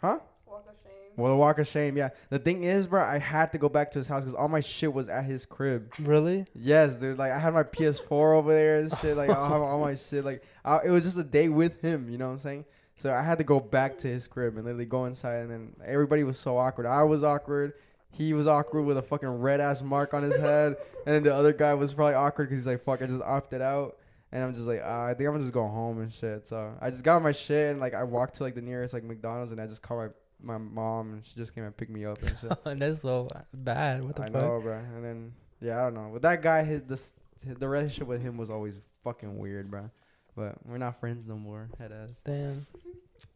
huh? Walk of shame. Well, the walk of shame, yeah. The thing is, bro, I had to go back to his house because all my shit was at his crib. really? Yes, dude. Like I had my PS4 over there and shit. Like all, all my shit. Like I, it was just a day with him. You know what I'm saying? So I had to go back to his crib and literally go inside. And then everybody was so awkward. I was awkward. He was awkward with a fucking red ass mark on his head. And then the other guy was probably awkward because he's like, "Fuck, I just opted out." And I'm just like, uh, I think I'm gonna just go home and shit. So I just got my shit and like I walked to like the nearest like McDonald's and I just called my my mom and she just came and picked me up and shit. That's so bad. What the I fuck? I know, bro. And then yeah, I don't know. With that guy, his this the relationship with him was always fucking weird, bro. But we're not friends no more. Head ass. Damn.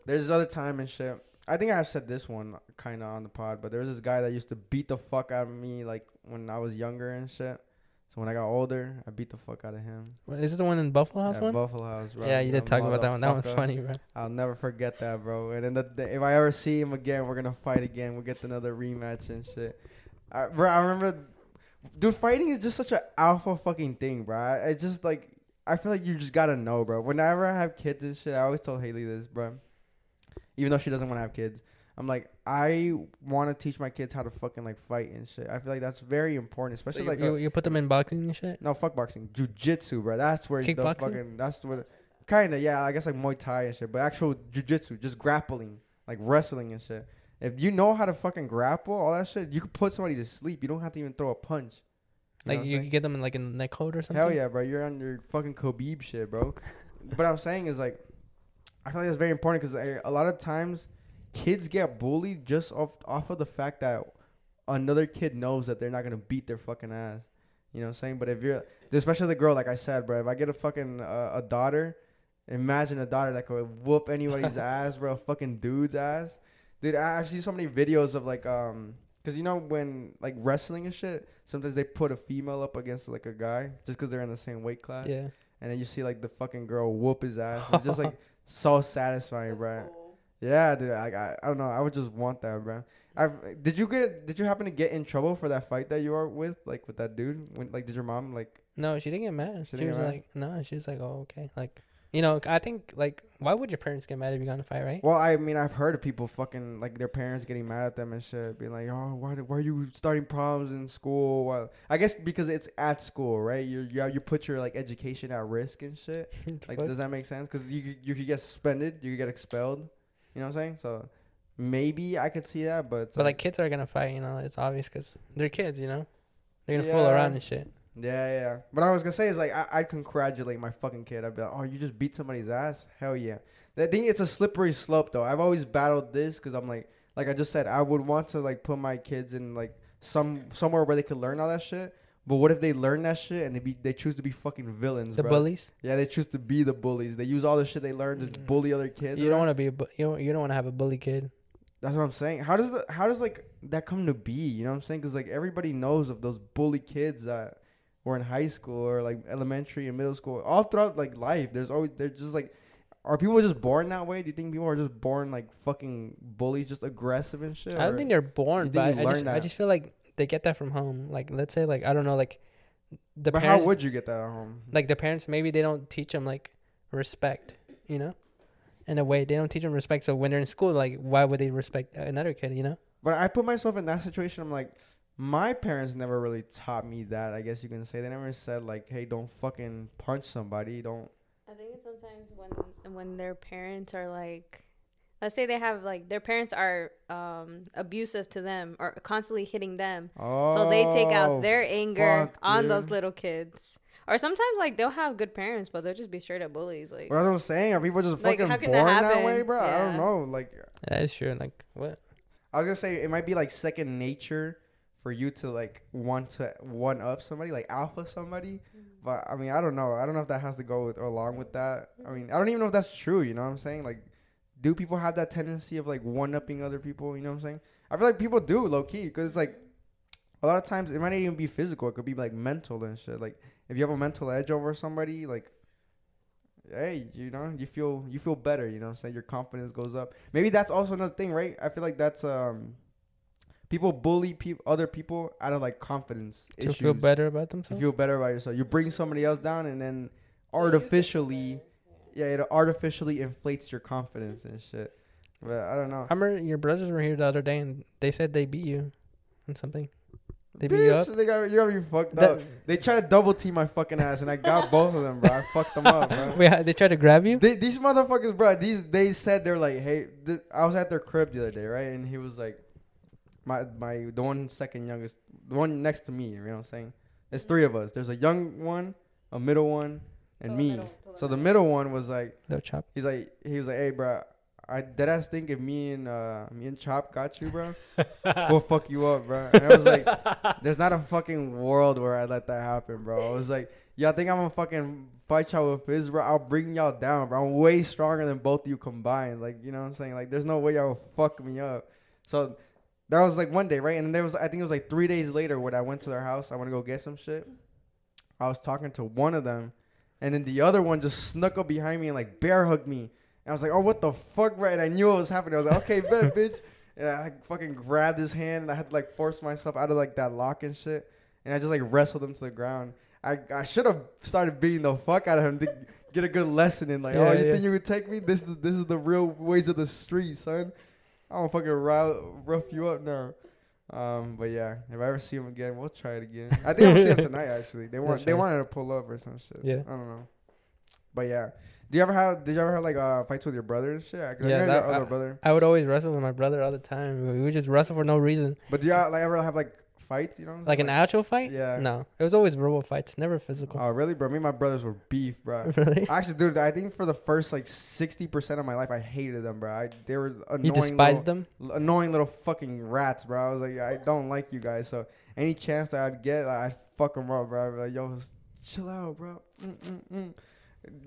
There's this other time and shit. I think I've said this one kind of on the pod, but there was this guy that used to beat the fuck out of me like when I was younger and shit. So when I got older, I beat the fuck out of him. What, is this the one in Buffalo House At one? Buffalo House, bro. yeah, you did The talk about that one. That one's funny, bro. I'll never forget that, bro. And then the, the, if I ever see him again, we're gonna fight again. We'll get another rematch and shit. I, bro, I remember, dude. Fighting is just such an alpha fucking thing, bro. I, I just like, I feel like you just gotta know, bro. Whenever I have kids and shit, I always tell Haley this, bro. Even though she doesn't want to have kids, I'm like, I want to teach my kids how to fucking like fight and shit. I feel like that's very important, So especially you, like you, a- you put them in boxing and shit. no, fuck boxing. Jiu-jitsu, bro. That's where the fucking that's where kind of yeah, I guess like Muay Thai and shit, but actual jiu-jitsu, just grappling, like wrestling and shit. If you know how to fucking grapple, all that shit, you could put somebody to sleep. You don't have to even throw a punch. Like you could get them in like a neck hold or something. Hell yeah, bro. You're on your fucking Khabib shit, bro. but I'm saying is like, I feel like it's very important because a lot of times kids get bullied just off off of the fact that another kid knows that they're not gonna beat their fucking ass. You know what I'm saying? But if you're, especially the girl, like I said, bro, if I get a fucking uh, a daughter, imagine a daughter that could whoop anybody's ass, bro, fucking dude's ass. Dude, I, I've seen so many videos of like, um, cause you know when like wrestling and shit, sometimes they put a female up against like a guy just cause they're in the same weight class, Yeah. and then you see like the fucking girl whoop his ass. It's just like so satisfying, bro. Yeah, dude. I, I I don't know. I would just want that, bro. I did you get did you happen to get in trouble for that fight that you were with like with that dude? When like did your mom like No, she didn't get mad. She She, didn't was get mad? like, no, she was like, oh, okay. Like, you know, I think, like, why would your parents get mad if you got in a fight, right? Well, I mean, I've heard of people fucking like their parents getting mad at them and shit, being like, "Oh, why, why are you starting problems in school?" I guess because it's at school, right? You you you put your like education at risk and shit. Like, does that make sense? Because you you could get suspended, you could get expelled. You know what I'm saying? So maybe I could see that, but but, like, kids are going to fight, you know, it's obvious because they're kids, you know? They're going to fool around and shit. Yeah, yeah. But I was gonna say is like I, I'd congratulate my fucking kid. I'd be like, oh, you just beat somebody's ass. Hell yeah. I think it's a slippery slope though. I've always battled this because I'm like, like I just said, I would want to like put my kids in like some somewhere where they could learn all that shit. But what if they learn that shit and they be they choose to be fucking villains? The bro? bullies. Yeah, they choose to be the bullies. They use all the shit they learned to Mm. bully other kids. You don't want to be a bu- you don't, you don't want to have a bully kid. That's what I'm saying. How does the, how does like that come to be? You know what I'm saying? Because like everybody knows of those bully kids that were in high school or like elementary and middle school, all throughout like life. There's always they're just like, are people just born that way? Do you think people are just born like fucking bullies, just aggressive and shit? I don't think they're born, but I, learn just I just feel like they get that from home. Like, let's say, like, I don't know, like, the but parents, how would you get that at home? like, the parents, maybe they don't teach them, like, respect, you know? In a way, they don't teach them respect. So when they're in school, like, why would they respect another kid, you know? But I put myself in that situation. I'm like, my parents never really taught me that. I guess you can say they never said like, hey, don't fucking punch somebody. Don't. I think it's sometimes when when their parents are like, let's say they have like their parents are um abusive to them or constantly hitting them, Oh. so they take out their anger fuck, on those little kids. Or sometimes like they'll have good parents, but they'll just be straight up bullies. Like But that's what I'm saying. Are people just Like, fucking how born that that, way, bro? I don't know. Like, That is true. Like, what? I was gonna say it might be like second nature for you to like want to one up somebody, like alpha somebody. But I mean, I don't know. I don't know if that has to go with, along with that. I mean, I don't even know if that's true. You know what I'm saying? Like, do people have that tendency of like one upping other people? You know what I'm saying? I feel like people do low key because it's like a lot of times it might not even be physical. It could be like mental and shit. Like if you have a mental edge over somebody, like hey, you know, you feel you feel better, you know what I'm saying? Your confidence goes up. Maybe that's also another thing, right? I feel like that's um people bully peop other people out of like confidence To issues. feel better about themselves. To feel better about yourself. You bring somebody else down and then artificially yeah, it artificially inflates your confidence and shit. But I don't know. I remember your brothers were here the other day and they said they beat you on something. They beat you up? They got you got me fucked That- up. They tried to double team my fucking ass and I got both of them, bro. I fucked them up, bro. Wait, they tried to grab you? They, these motherfuckers, bro. These they said they're like, hey, th- I was at their crib the other day, right? And he was like, my my the one second youngest, the one next to me. You know what I'm saying? There's three of us. There's a young one, a middle one, and me. So the middle one was like, No chop. he's like, he was like, hey, bro. I dead ass think if me and uh me and Chop got you, bro, we'll fuck you up, bro. And I was like, there's not a fucking world where I let that happen, bro. I was like, y'all think I'm gonna fucking fight y'all with fizz, bro? I'll bring y'all down, bro. I'm way stronger than both of you combined. Like, you know what I'm saying? Like, there's no way y'all will fuck me up. So that was like one day, right? And then there was, I think it was like three days later when I went to their house. I want to go get some shit. I was talking to one of them, and then the other one just snuck up behind me and like bear hugged me. And I was like, oh, what the fuck, right? And I knew what was happening. I was like, okay, bet, bitch. And I fucking grabbed his hand and I had to like force myself out of like that lock and shit. And I just like wrestled him to the ground. I, I should have started beating the fuck out of him to get a good lesson in like, oh, you yeah. think you would take me? This is this is the real ways of the street, son. I don't fucking rou- rough you up now. Um, but yeah, if I ever see him again, we'll try it again. I think I'll see him tonight. Actually, they want That's they right. wanted to pull up or some shit. Yeah. I don't know. But yeah, do you ever have? Did you ever have like uh, fights with your brother and shit? Yeah, that- your other I- brother. I would always wrestle with my brother all the time. We would just wrestle for no reason. But do y'all like ever have like fights. You know, what I'm Like saying? an actual fight? Yeah. No, it was always verbal fights, never physical. Oh, really, bro? Me and my brothers were beef, bro. really? Actually, dude, I think for the first like sixty percent of my life, I hated them, bro. I, they were annoying. You despised little, them? annoying little fucking rats, bro. I was like, I don't like you guys. So any chance that I'd get, like, I'd fuck them up, bro. I'd be like, yo, chill out, bro. Mm-mm-mm.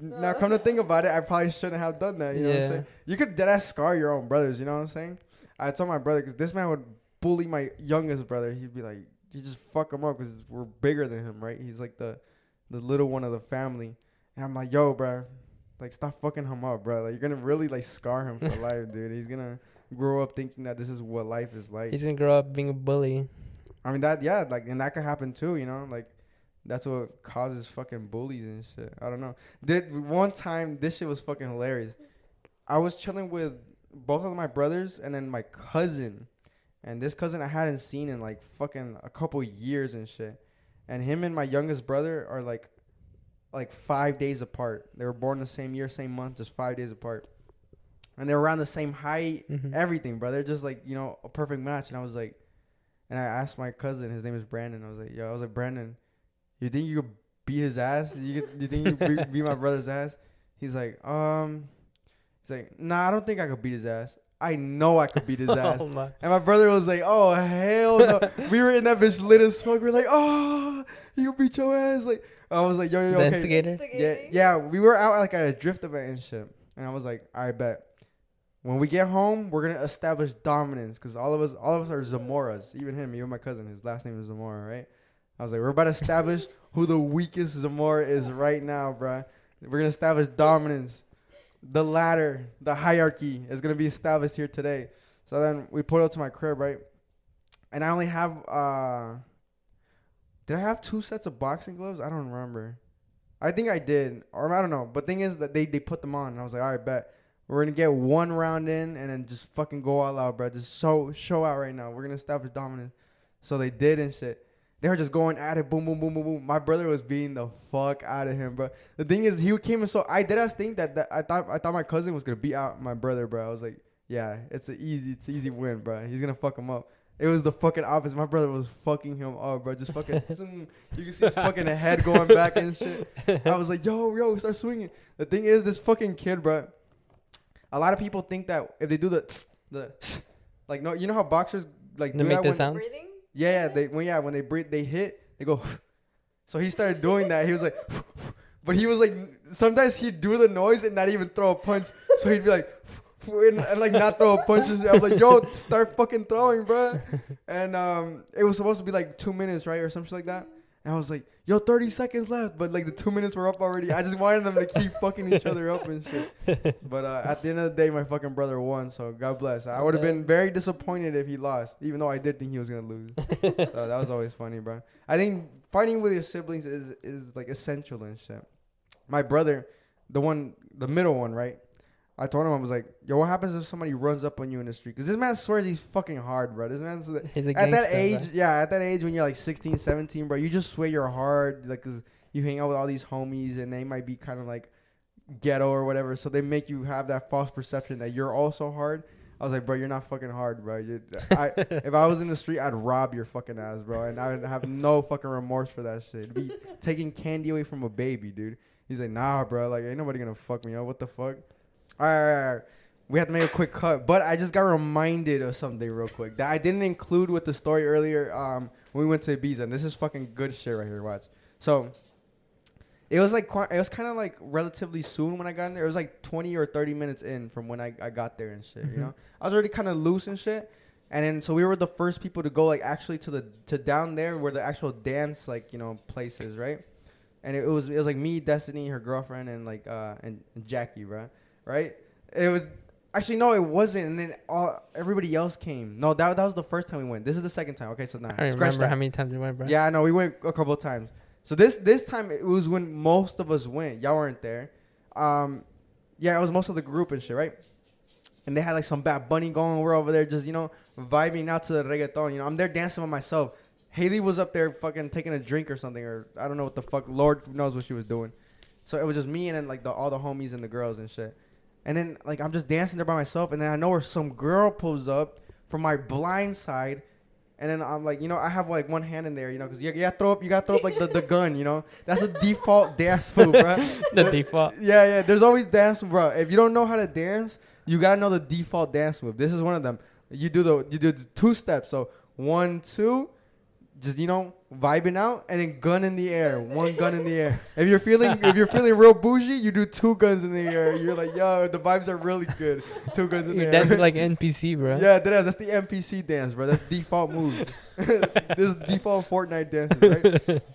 Now, come to think about it, I probably shouldn't have done that. You know what I'm Yeah. saying? You could dead ass scar your own brothers. You know what I'm saying? I told my brother because this man would bully my youngest brother. He'd be like, you just fuck him up because we're bigger than him, right? He's like the the little one of the family. And I'm like, yo, bro, like stop fucking him up, bro. Like you're gonna really like scar him for life, dude. He's gonna grow up thinking that this is what life is like. He's gonna grow up being a bully. I mean that yeah, like and that could happen too, you know, like that's what causes fucking bullies and shit. I don't know. Did one time this shit was fucking hilarious. I was chilling with both of my brothers and then my cousin. And this cousin I hadn't seen in like fucking a couple years and shit. And him and my youngest brother are like like 5 days apart. They were born the same year, same month, just 5 days apart. And they're around the same height, Mhm. everything, bro. They're just like, you know, a perfect match. And I was like, and I asked my cousin, his name is Brandon. I was like, yo, I was like, Brandon, you think you could beat his ass? You, could, you think you could beat, beat my brother's ass? He's like, um, he's like, nah, I don't think I could beat his ass. I know I could beat his oh ass. Oh my. And my brother was like, "Oh hell no!" we were in that bitch lit as fuck. We are like, "Oh, you beat your ass!" Like I was like, "Yo, yo, The okay." instigator? Yeah, yeah. We were out like at a drift event and shit, and I was like, "I bet." When we get home, we're gonna establish dominance because all of us, all of us are Zamoras. Even him, even my cousin, his last name is Zamora, right? I was like, we're about to establish who the weakest Zamora is right now, bruh. We're gonna establish dominance. The ladder, the hierarchy is gonna be established here today. So then we pulled up to my crib, right? And I only have uh did I have two sets of boxing gloves? I don't remember. I think I did. Or I don't know. But thing is that they, they put them on and I was like, all right, bet. We're gonna get one round in and then just fucking go all out, bro. Just show show out right now. We're gonna establish dominance. So they did and shit. They were just going at it, boom, boom, boom, boom, boom. My brother was beating the fuck out of him, bro. The thing is, he came in so I did ask think that, that I thought I thought my cousin was gonna beat out my brother, bro. I was like, yeah, it's an easy, it's an easy win, bro. He's gonna fuck him up. It was the fucking opposite. My brother was fucking him up, bro. Just fucking, you can see his fucking head going back and shit. I was like, yo, yo, start swinging. The thing is, this fucking kid, bro. A lot of people think that if they do the tss, the tss, like no, you know how boxers like To do make that the when, sound? Breathing? Yeah, they when yeah when they breathe they hit they go. So he started doing that. He was like, but he was like sometimes he'd do the noise and not even throw a punch. So he'd be like. And, and like not throw a punch. I was like, "Yo, start fucking throwing, bro." And um, it was supposed to be like two minutes, right, or something like that. And I was like, "Yo, thirty seconds left," but like the two minutes were up already. I just wanted them to keep fucking each other up and shit. But uh, at the end of the day, my fucking brother won, so God bless. I would have been very disappointed if he lost, even though I did think he was gonna lose. so that was always funny, bro. I think fighting with your siblings is is like essential and shit. My brother, the one, the middle one, right? I told him I was like, "Yo, what happens if somebody runs up on you in the street?" Because this man swears he's fucking hard, bro. This man's He's a at that age, bro. yeah, at that age when you're like 16, 17, bro, you just swear you're hard, like, cause you hang out with all these homies and they might be kind of like ghetto or whatever, so they make you have that false perception that you're also hard. I was like, bro, you're not fucking hard, bro. I, if I was in the street, I'd rob your fucking ass, bro, and I would have no fucking remorse for that shit. It'd be taking candy away from a baby, dude. He's like, nah, bro, like ain't nobody gonna fuck me up. What the fuck? All right, all right, all right. We have to make a quick cut, but I just got reminded of something real quick that I didn't include with the story earlier. Um, when we went to Ibiza, and this is fucking good shit right here. Watch. So, it was like it was kind of like relatively soon when I got in there. It was like twenty or thirty minutes in from when I, I got there and shit. Mhm. You know, I was already kind of loose and shit. And then so we were the first people to go like actually to the to down there where the actual dance like you know place is right. And it was it was like me, Destiny, her girlfriend, and like uh and, and Jackie, bro. Right? It was actually no, it wasn't. And then all everybody else came. No, that that was the first time we went. This is the second time. Okay, so now I don't remember that. how many times we went, bro. Yeah, I know. We went a couple of times. So this this time it was when most of us went. Y'all weren't there. Um, yeah, it was most of the group and shit, right? And they had like some Bad Bunny going. We're over there just you know vibing out to the reggaeton. You know, I'm there dancing with myself. Haley was up there fucking taking a drink or something, or I don't know what the fuck. Lord knows what she was doing. So it was just me and then like the all the homies and the girls and shit. And then like I'm just dancing there by myself, and then I know where some girl pulls up from my blind side, And then I'm like, you know, I have like one hand in there, you know, because you, you gotta throw up, you gotta throw up like the, the gun, you know. That's the default dance move, bro. the default. Yeah, yeah. There's always dance, bro. If you don't know how to dance, you gotta know the default dance move. This is one of them. You do the you do the two steps. So one, two, just you know, vibing out, and then gun in the air. One gun in the air. If you're feeling if you're feeling real bougie, you do two guns in the air. You're like, yo, the vibes are really good. Two guns in the You're air. dancing like NPC, bro. Yeah, that is, that's the NPC dance, bro. That's default moves. this is default Fortnite dances, right?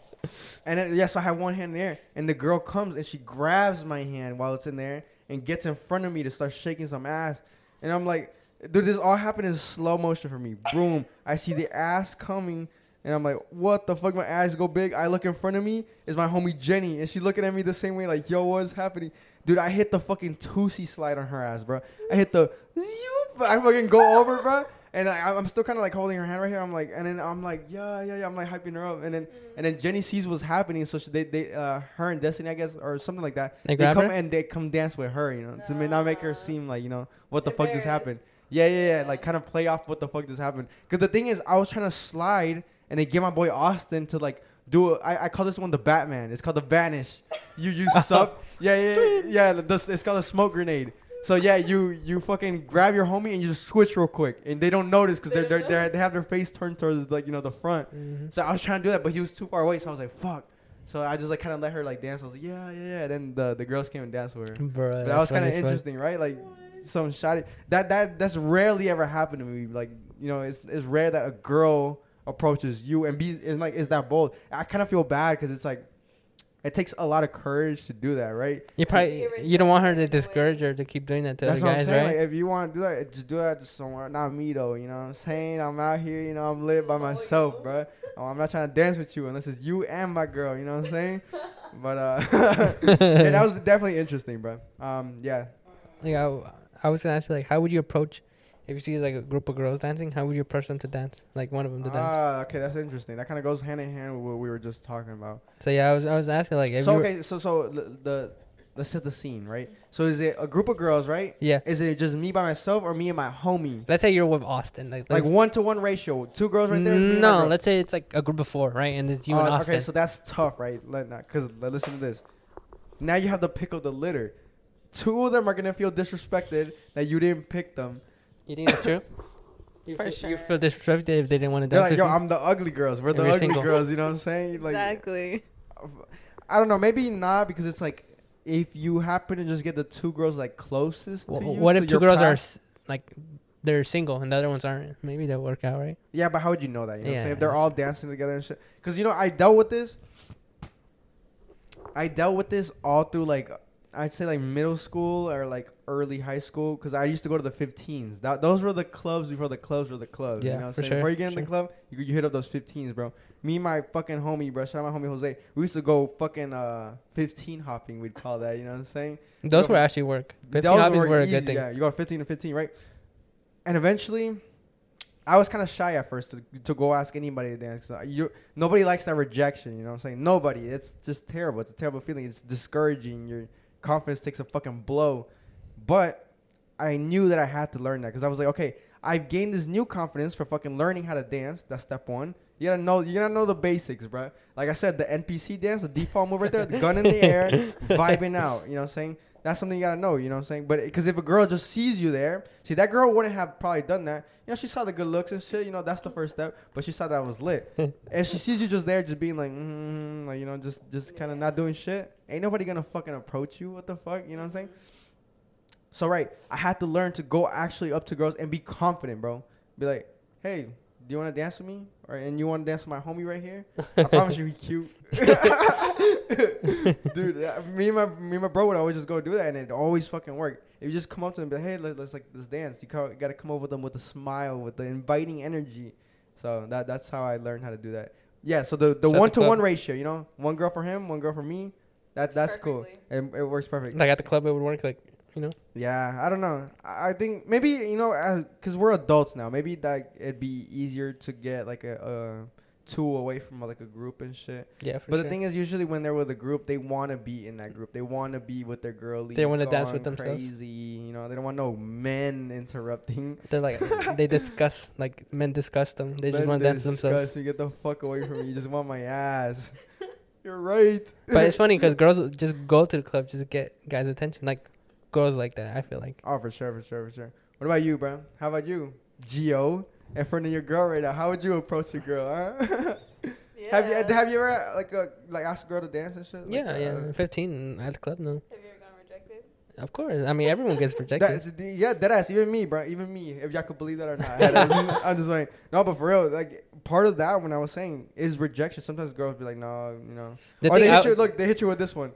And then, yeah, so I have one hand in the air, and the girl comes and she grabs my hand while it's in there and gets in front of me to start shaking some ass. And I'm like, dude, this all happened in slow motion for me. Boom. I see the ass coming, and I'm like, what the fuck? My ass go big. I look in front of me, is my homie Jenny, and she's looking at me the same way, like, yo, what's happening? Dude, I hit the fucking Toosie Slide on her ass, bro. I hit the, I fucking go over, bro. And I, I'm still kind of like holding her hand right here. I'm like, and then I'm like, yeah, yeah, yeah. I'm like hyping her up, and then and then Jenny sees what's happening, so she, they they uh her and Destiny, I guess, or something like that. They grab come her? and they come dance with her, you know, to ma- not make her seem like you know what the fuck just happened. Yeah, yeah, yeah. Like kind of play off what the fuck just happened. Cause the thing is, I was trying to slide and they get my boy Austin to like do it. I, I call this one the Batman. It's called the Vanish. You you sub. Yeah, yeah, yeah. the, it's called a smoke grenade. So yeah, you you fucking grab your homie and you just switch real quick, and they don't notice because they're, they're, they're they have their face turned towards like you know the front. Mhm. So I was trying to do that, but he was too far away. So I was like, fuck. So I just like kind of let her like dance. I was like, yeah, yeah, yeah. Then the the girls came and danced with her. Bro, But that was kind of interesting, right? Like some shot. That that that's rarely ever happened to me. Like you know, it's it's rare that a girl approaches you and be is like is that bold. I kind of feel bad because it's like it takes a lot of courage to do that, right? You probably you don't want her to discourage her to keep doing that to That's other what I'm guys, saying. right? Like, if you want to do that, just do that to somewhere. Not me though. You know what I'm saying? I'm out here. You know, I'm lit by myself, bro. Oh, I'm not trying to dance with you unless it's you and my girl. You know what I'm saying? But uh, yeah, that was definitely interesting, bro. Um, yeah. like I, I was gonna ask you, like, how would you approach if you see like a group of girls dancing? How would you approach them to dance? Like one of them to dance. Ah, okay, that's interesting. That kind of goes hand in hand with what we were just talking about. So yeah, I was I was asking like, if so okay, so so the, the let's set the scene, right? So is it a group of girls, right? yeah. Is it just me by myself or me and my homie? Let's say you're with Austin, like Like one to one ratio, two girls right there. and no, let's say it's like a group of four, right? And it's you and Uh, Austin. Okay, so that's tough, right? Let not because listen to this. Now you have to pick up the litter. Two of them are gonna feel disrespected that you didn't pick them. You think that's true? You, For feel, you feel disrespected if they didn't want to They're dance like, with yo, you? I'm the ugly girls. We're the Every ugly single- girls. You know what I'm saying? Like, exactly. I don't know. Maybe not because it's like if you happen to just get the two girls like closest Wh- to you. what to if two your girls are path- s- like they're single and the other ones aren't? Maybe they'll work out, right? Yeah, but how would you know that? You know what I'm Yeah, saying? If they're that's all dancing together and shit. Because, you know, I dealt with this. I dealt with this all through, like, I'd say, like, middle school or, like, early high school. Because I used to go to the 15s. That, those were the clubs before the clubs were the clubs. you Yeah, know what I'm for saying? sure, Before you get in sure. the club, you, you hit up those 15s, bro. Me and my fucking homie, bro. Shout out my homie Jose. We used to go fucking uh 15 hopping, we'd call that. You know what I'm saying? Those Go- would actually work. Fifteen Those hobbies were were a easy, good thing. Yeah, you go 15 to 15, right? And eventually, I was kind of shy at first to, to go ask anybody to dance. 'cause you, nobody likes that rejection. You know what I'm saying? Nobody. It's just terrible. It's a terrible feeling. It's discouraging. Your confidence takes a fucking blow. But I knew that I had to learn that because I was like, okay, I've gained this new confidence for fucking learning how to dance. That's step one. You gotta know. You gotta know the basics, bro. Like I said, the NPC dance, the default move right there, the gun in the air, vibing out. You know what I'm saying? That's something you gotta know. You know what I'm saying? But because if a girl just sees you there, see that girl wouldn't have probably done that. You know, she saw the good looks and shit. You know, that's the first step. But she saw that I was lit. and she sees you just there, just being like, mm, like you know, just just kind of not doing shit. Ain't nobody gonna fucking approach you. What the fuck? You know what I'm saying? So right, I had to learn to go actually up to girls and be confident, bro. Be like, hey, do you want to dance with me? Or and you want to dance with my homie right here? I promise you, he cute. Dude, me and my me and my bro would always just go do that, and it always fucking worked. If you just come up to them, and be like, hey, let, let's like let's dance. You got to come over them with a smile, with the inviting energy. So that that's how I learned how to do that. Yeah. So the the So at the one to one ratio, you know, one girl for him, one girl for me. That that's cool. Perfectly. And it works perfect. Like at the club, it would work. Like you know, Yeah, I don't know. I I think maybe you know, because we're adults now. Maybe that it'd be easier to get like a, uh, too away from like a group and shit. Yeah, for But sure. the thing is, usually when they're with a group, they want to be in that group. They want to be with their girlies. They wanna dance going with themselves. Crazy, you know. They don't want no men interrupting. They're like they discuss like men discuss them. They just want to dance themselves. disgust me. Get the fuck away from me. You just want my ass. You're right. But it's funny because girls just go to the club just to get guys' attention. Like girls like that. I feel like. Oh, for sure, for sure, for sure. What about you, bro? How about you, Geo? In front of your girl right now, how would you approach your girl? Huh? Have you have you ever like uh, like asked a girl to dance and shit? Like, yeah, uh, yeah. Fifteen at the club. No, Have you ever gotten rejected? of course. I mean, everyone gets rejected. That's, yeah, that ass. Even me, bro. Even me. If y'all could believe that or not. I'm just like, no, but for real, like part of that when I was saying is rejection. Sometimes girls be like, no, you know, The or they hit I- you. Look, they hit you with this one.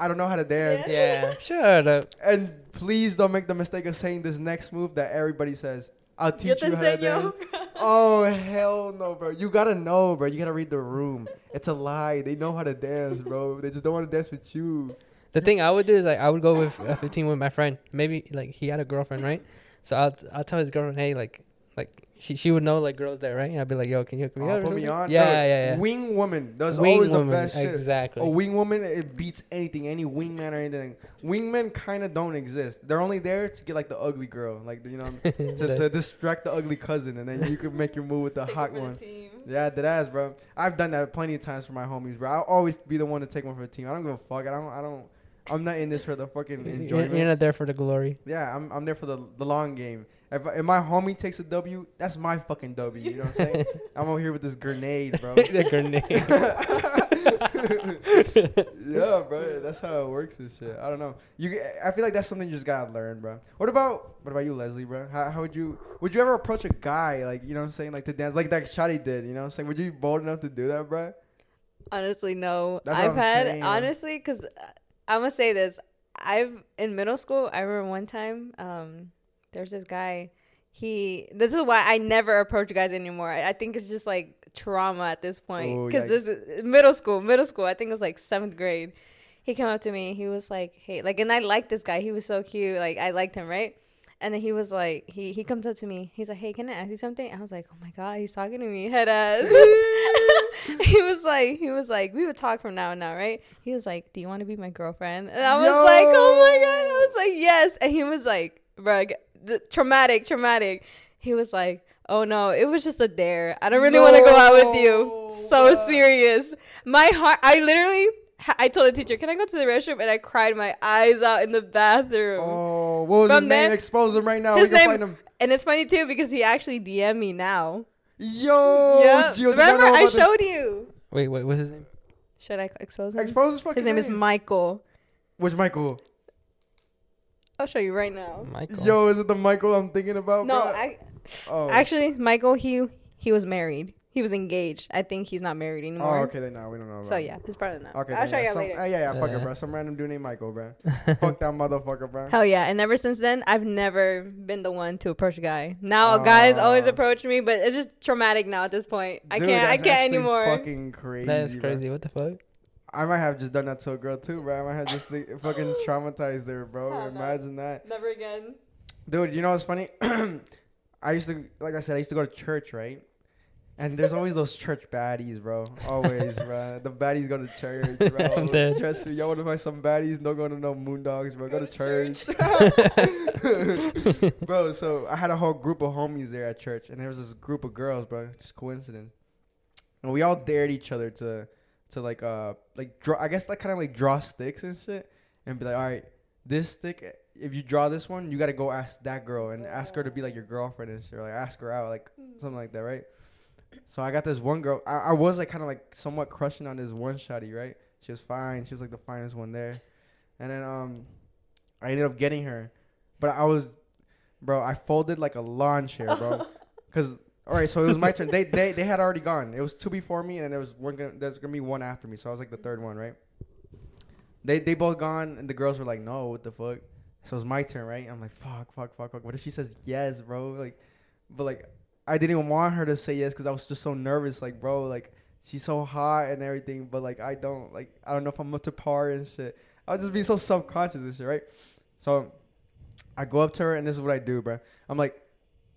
I don't know how to dance. yeah, shut up. And please don't make the mistake of saying this next move that everybody says. I'll teach you how to dance. Oh hell no, bro! You gotta know, bro. You gotta read the room. It's a lie. They know how to dance, bro. They just don't want to dance with you. The thing I would do is like I would go with uh, 15 with my friend. Maybe like he had a girlfriend, right? So I'll I'll tell his girlfriend, hey, like like she she would know like girls there, right? I'd be like, yo, can you hook me Oh, up? or put me on. Yeah, No, yeah, yeah. Wing woman. That's Wing always woman, the best shit. Exactly. A wing woman, it beats anything, any wingman or anything. Wingmen kind of don't exist. They're only there to get like the ugly girl, like you know, to, to distract the ugly cousin, and then you can make your move with the Take hot it for the one. Yeah, that ass, bro. I've done that plenty of times for my homies, bro. I'll always be the one to take one for the team. I don't give a fuck. I don't. I don't. I'm not in this for the fucking You're, enjoyment. you're not there for the glory. Yeah, I'm, I'm there for the, the long game. If, if my homie takes a W, that's my fucking W. You know what I'm saying? I'm over here with this grenade, bro. the grenade. yeah, bro. That's how it works and shit. I don't know. You, I feel like that's something you just gotta learn, bro. What about what about you, Leslie, bro? How, how would you would you ever approach a guy like you know what I'm saying like to dance like that Shotty did? You know what I'm saying? Would you be bold enough to do that, bro? Honestly, no. That's what I've I'm had saying. honestly because uh, I'm gonna say this. I've in middle school. I remember one time. Um, there's this guy. He. This is why I never approach guys anymore. I, I think it's just like trauma at this point Oh, because this is middle school. Middle school. I think it was like seventh grade. He came up to me. He was like, "Hey, like," and I liked this guy. He was so cute. Like I liked him, right? And then he was like, he he comes up to me. He's like, "Hey, can I ask you something?" I was like, "Oh my god, he's talking to me, head ass." he was like, he was like, we would talk from now and now, right? He was like, "Do you want to be my girlfriend?" And I was Yo. like, "Oh my god!" I was like, "Yes." And he was like, "Bro, the, traumatic, traumatic." He was like, "Oh no, it was just a dare. I don't really want to go out with you." So serious. My heart. I literally. I told the teacher, "Can I go to the restroom?" And I cried my eyes out in the bathroom. Oh, what was From his name? there- Expose him right now. His we can name- find him. And it's funny too because he actually DM me now. Yo, yeah, Geo, remember know I about this? showed you. Wait, wait, what's his name? Should I expose him? Expose his fucking name. His name is Michael. Which Michael? I'll show you right now. Michael. Yo, is it the Michael I'm thinking about? No, bro? I, oh. actually, Michael, he he was married. He was engaged. I think he's not married anymore. Oh, anymore. okay, then no, we don't know. About So it. yeah, he's part of that. Okay, I'll show yeah, you some, later. uh, yeah, yeah, fuck Uh. it, bro. Some random dude named Michael, bro. fuck that motherfucker, bro. Hell yeah! And ever since then, I've never been the one to approach a guy. Now guys always approach me, but it's just traumatic now at this point. I can't. I can't actually anymore. Fucking crazy. That is bro. crazy. What the fuck? I might have just done that to a girl too, bro. I might have just like, fucking traumatized her, bro. Hell no. Imagine that, Never again. dude. You know what's funny? I used to, like I said, I used to go to church, right? And there's always those church baddies, bro. Always, bro. The baddies go to church, bro. I'm dead. Trust me, y'all want to find some baddies? Don't go to no moondogs, bro. Go, Go to, to church. bro, so I had a whole group of homies there at church, and there was this group of girls, bro. Just coincidence. And we all dared each other to, to like, uh, like draw. I guess like kind of like draw sticks and shit, and be like, all right, this stick. If you draw this one, you gotta go ask that girl and ask her to be like your girlfriend and shit. Or like ask her out, like something like that, right? So I got this one girl. I, I was like kind of like somewhat crushing on this one shotty, right? She was fine. She was like the finest one there. And then um, I ended up getting her, but I was, bro. I folded like a lawn chair, bro. Cause all right, so it was my turn. They they they had already gone. It was two before me, and then there was one. Gonna, there's gonna be one after me. So I was like the third one, right? They they both gone, and the girls were like, "No, what the fuck?" So it's my turn, right? I'm like, "Fuck, fuck, fuck, fuck." What if she says yes, bro? Like, but like, I didn't even want her to say yes because I was just so nervous. Like, bro, like she's so hot and everything, but like I don't like I don't know if I'm up to par and shit. I'll just be so subconscious conscious and shit, right? So I go up to her and this is what I do, bro. I'm like,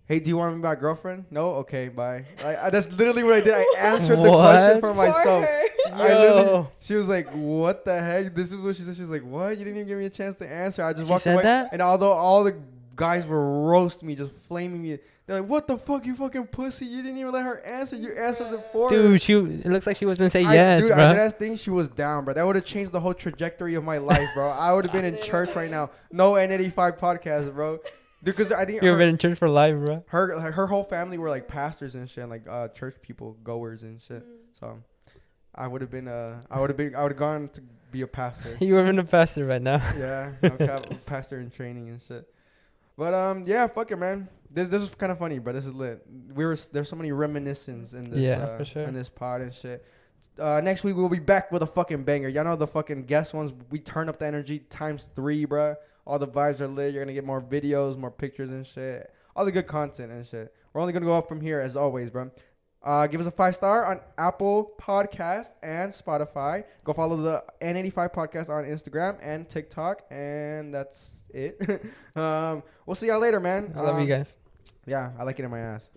Hey, do you want to be my girlfriend? No. Okay, bye. Like, I- that's literally what I did. I answered the question for For myself. her. I she was like, "What the heck?" This is what she said. She was like, "What? You didn't even give me a chance to answer." I just She walked said away. that? And although all the guys were roasting me, just flaming me, they're like, "What the fuck, you fucking pussy! You didn't even let her answer. You answered the for. Dude, she it looks like she was gonna say I, yes, dude, bro. I, that thing she was down, bro. That would have changed the whole trajectory of my life, bro. I would have been in church right now. No N85 podcast, bro. Because I think You've been in church for life, bro. her her whole family were like pastors and shit, and like uh, church people, goers and shit. So I would have been uh I would have been I would have gone to be a pastor. You were in a pastor right now. yeah, no cap, pastor in training and shit. But um yeah, fuck it, man. This this was kind of funny, but this is lit. We were there's so many reminiscences in this Yeah, uh, sure. in this pod and shit. Uh, next week we'll be back with a fucking banger. Y'all know the fucking guest ones. We turn up the energy times three, bruh. All the vibes are lit. You're gonna get more videos, more pictures and shit. All the good content and shit. We're only gonna go up from here as always, bro. Uh, give us a five star on Apple Podcast and Spotify. Go follow the N85 Podcast on Instagram and TikTok, and that's it. um, we'll see y'all later, man. I love Um, you guys. Yeah, I like it in my ass.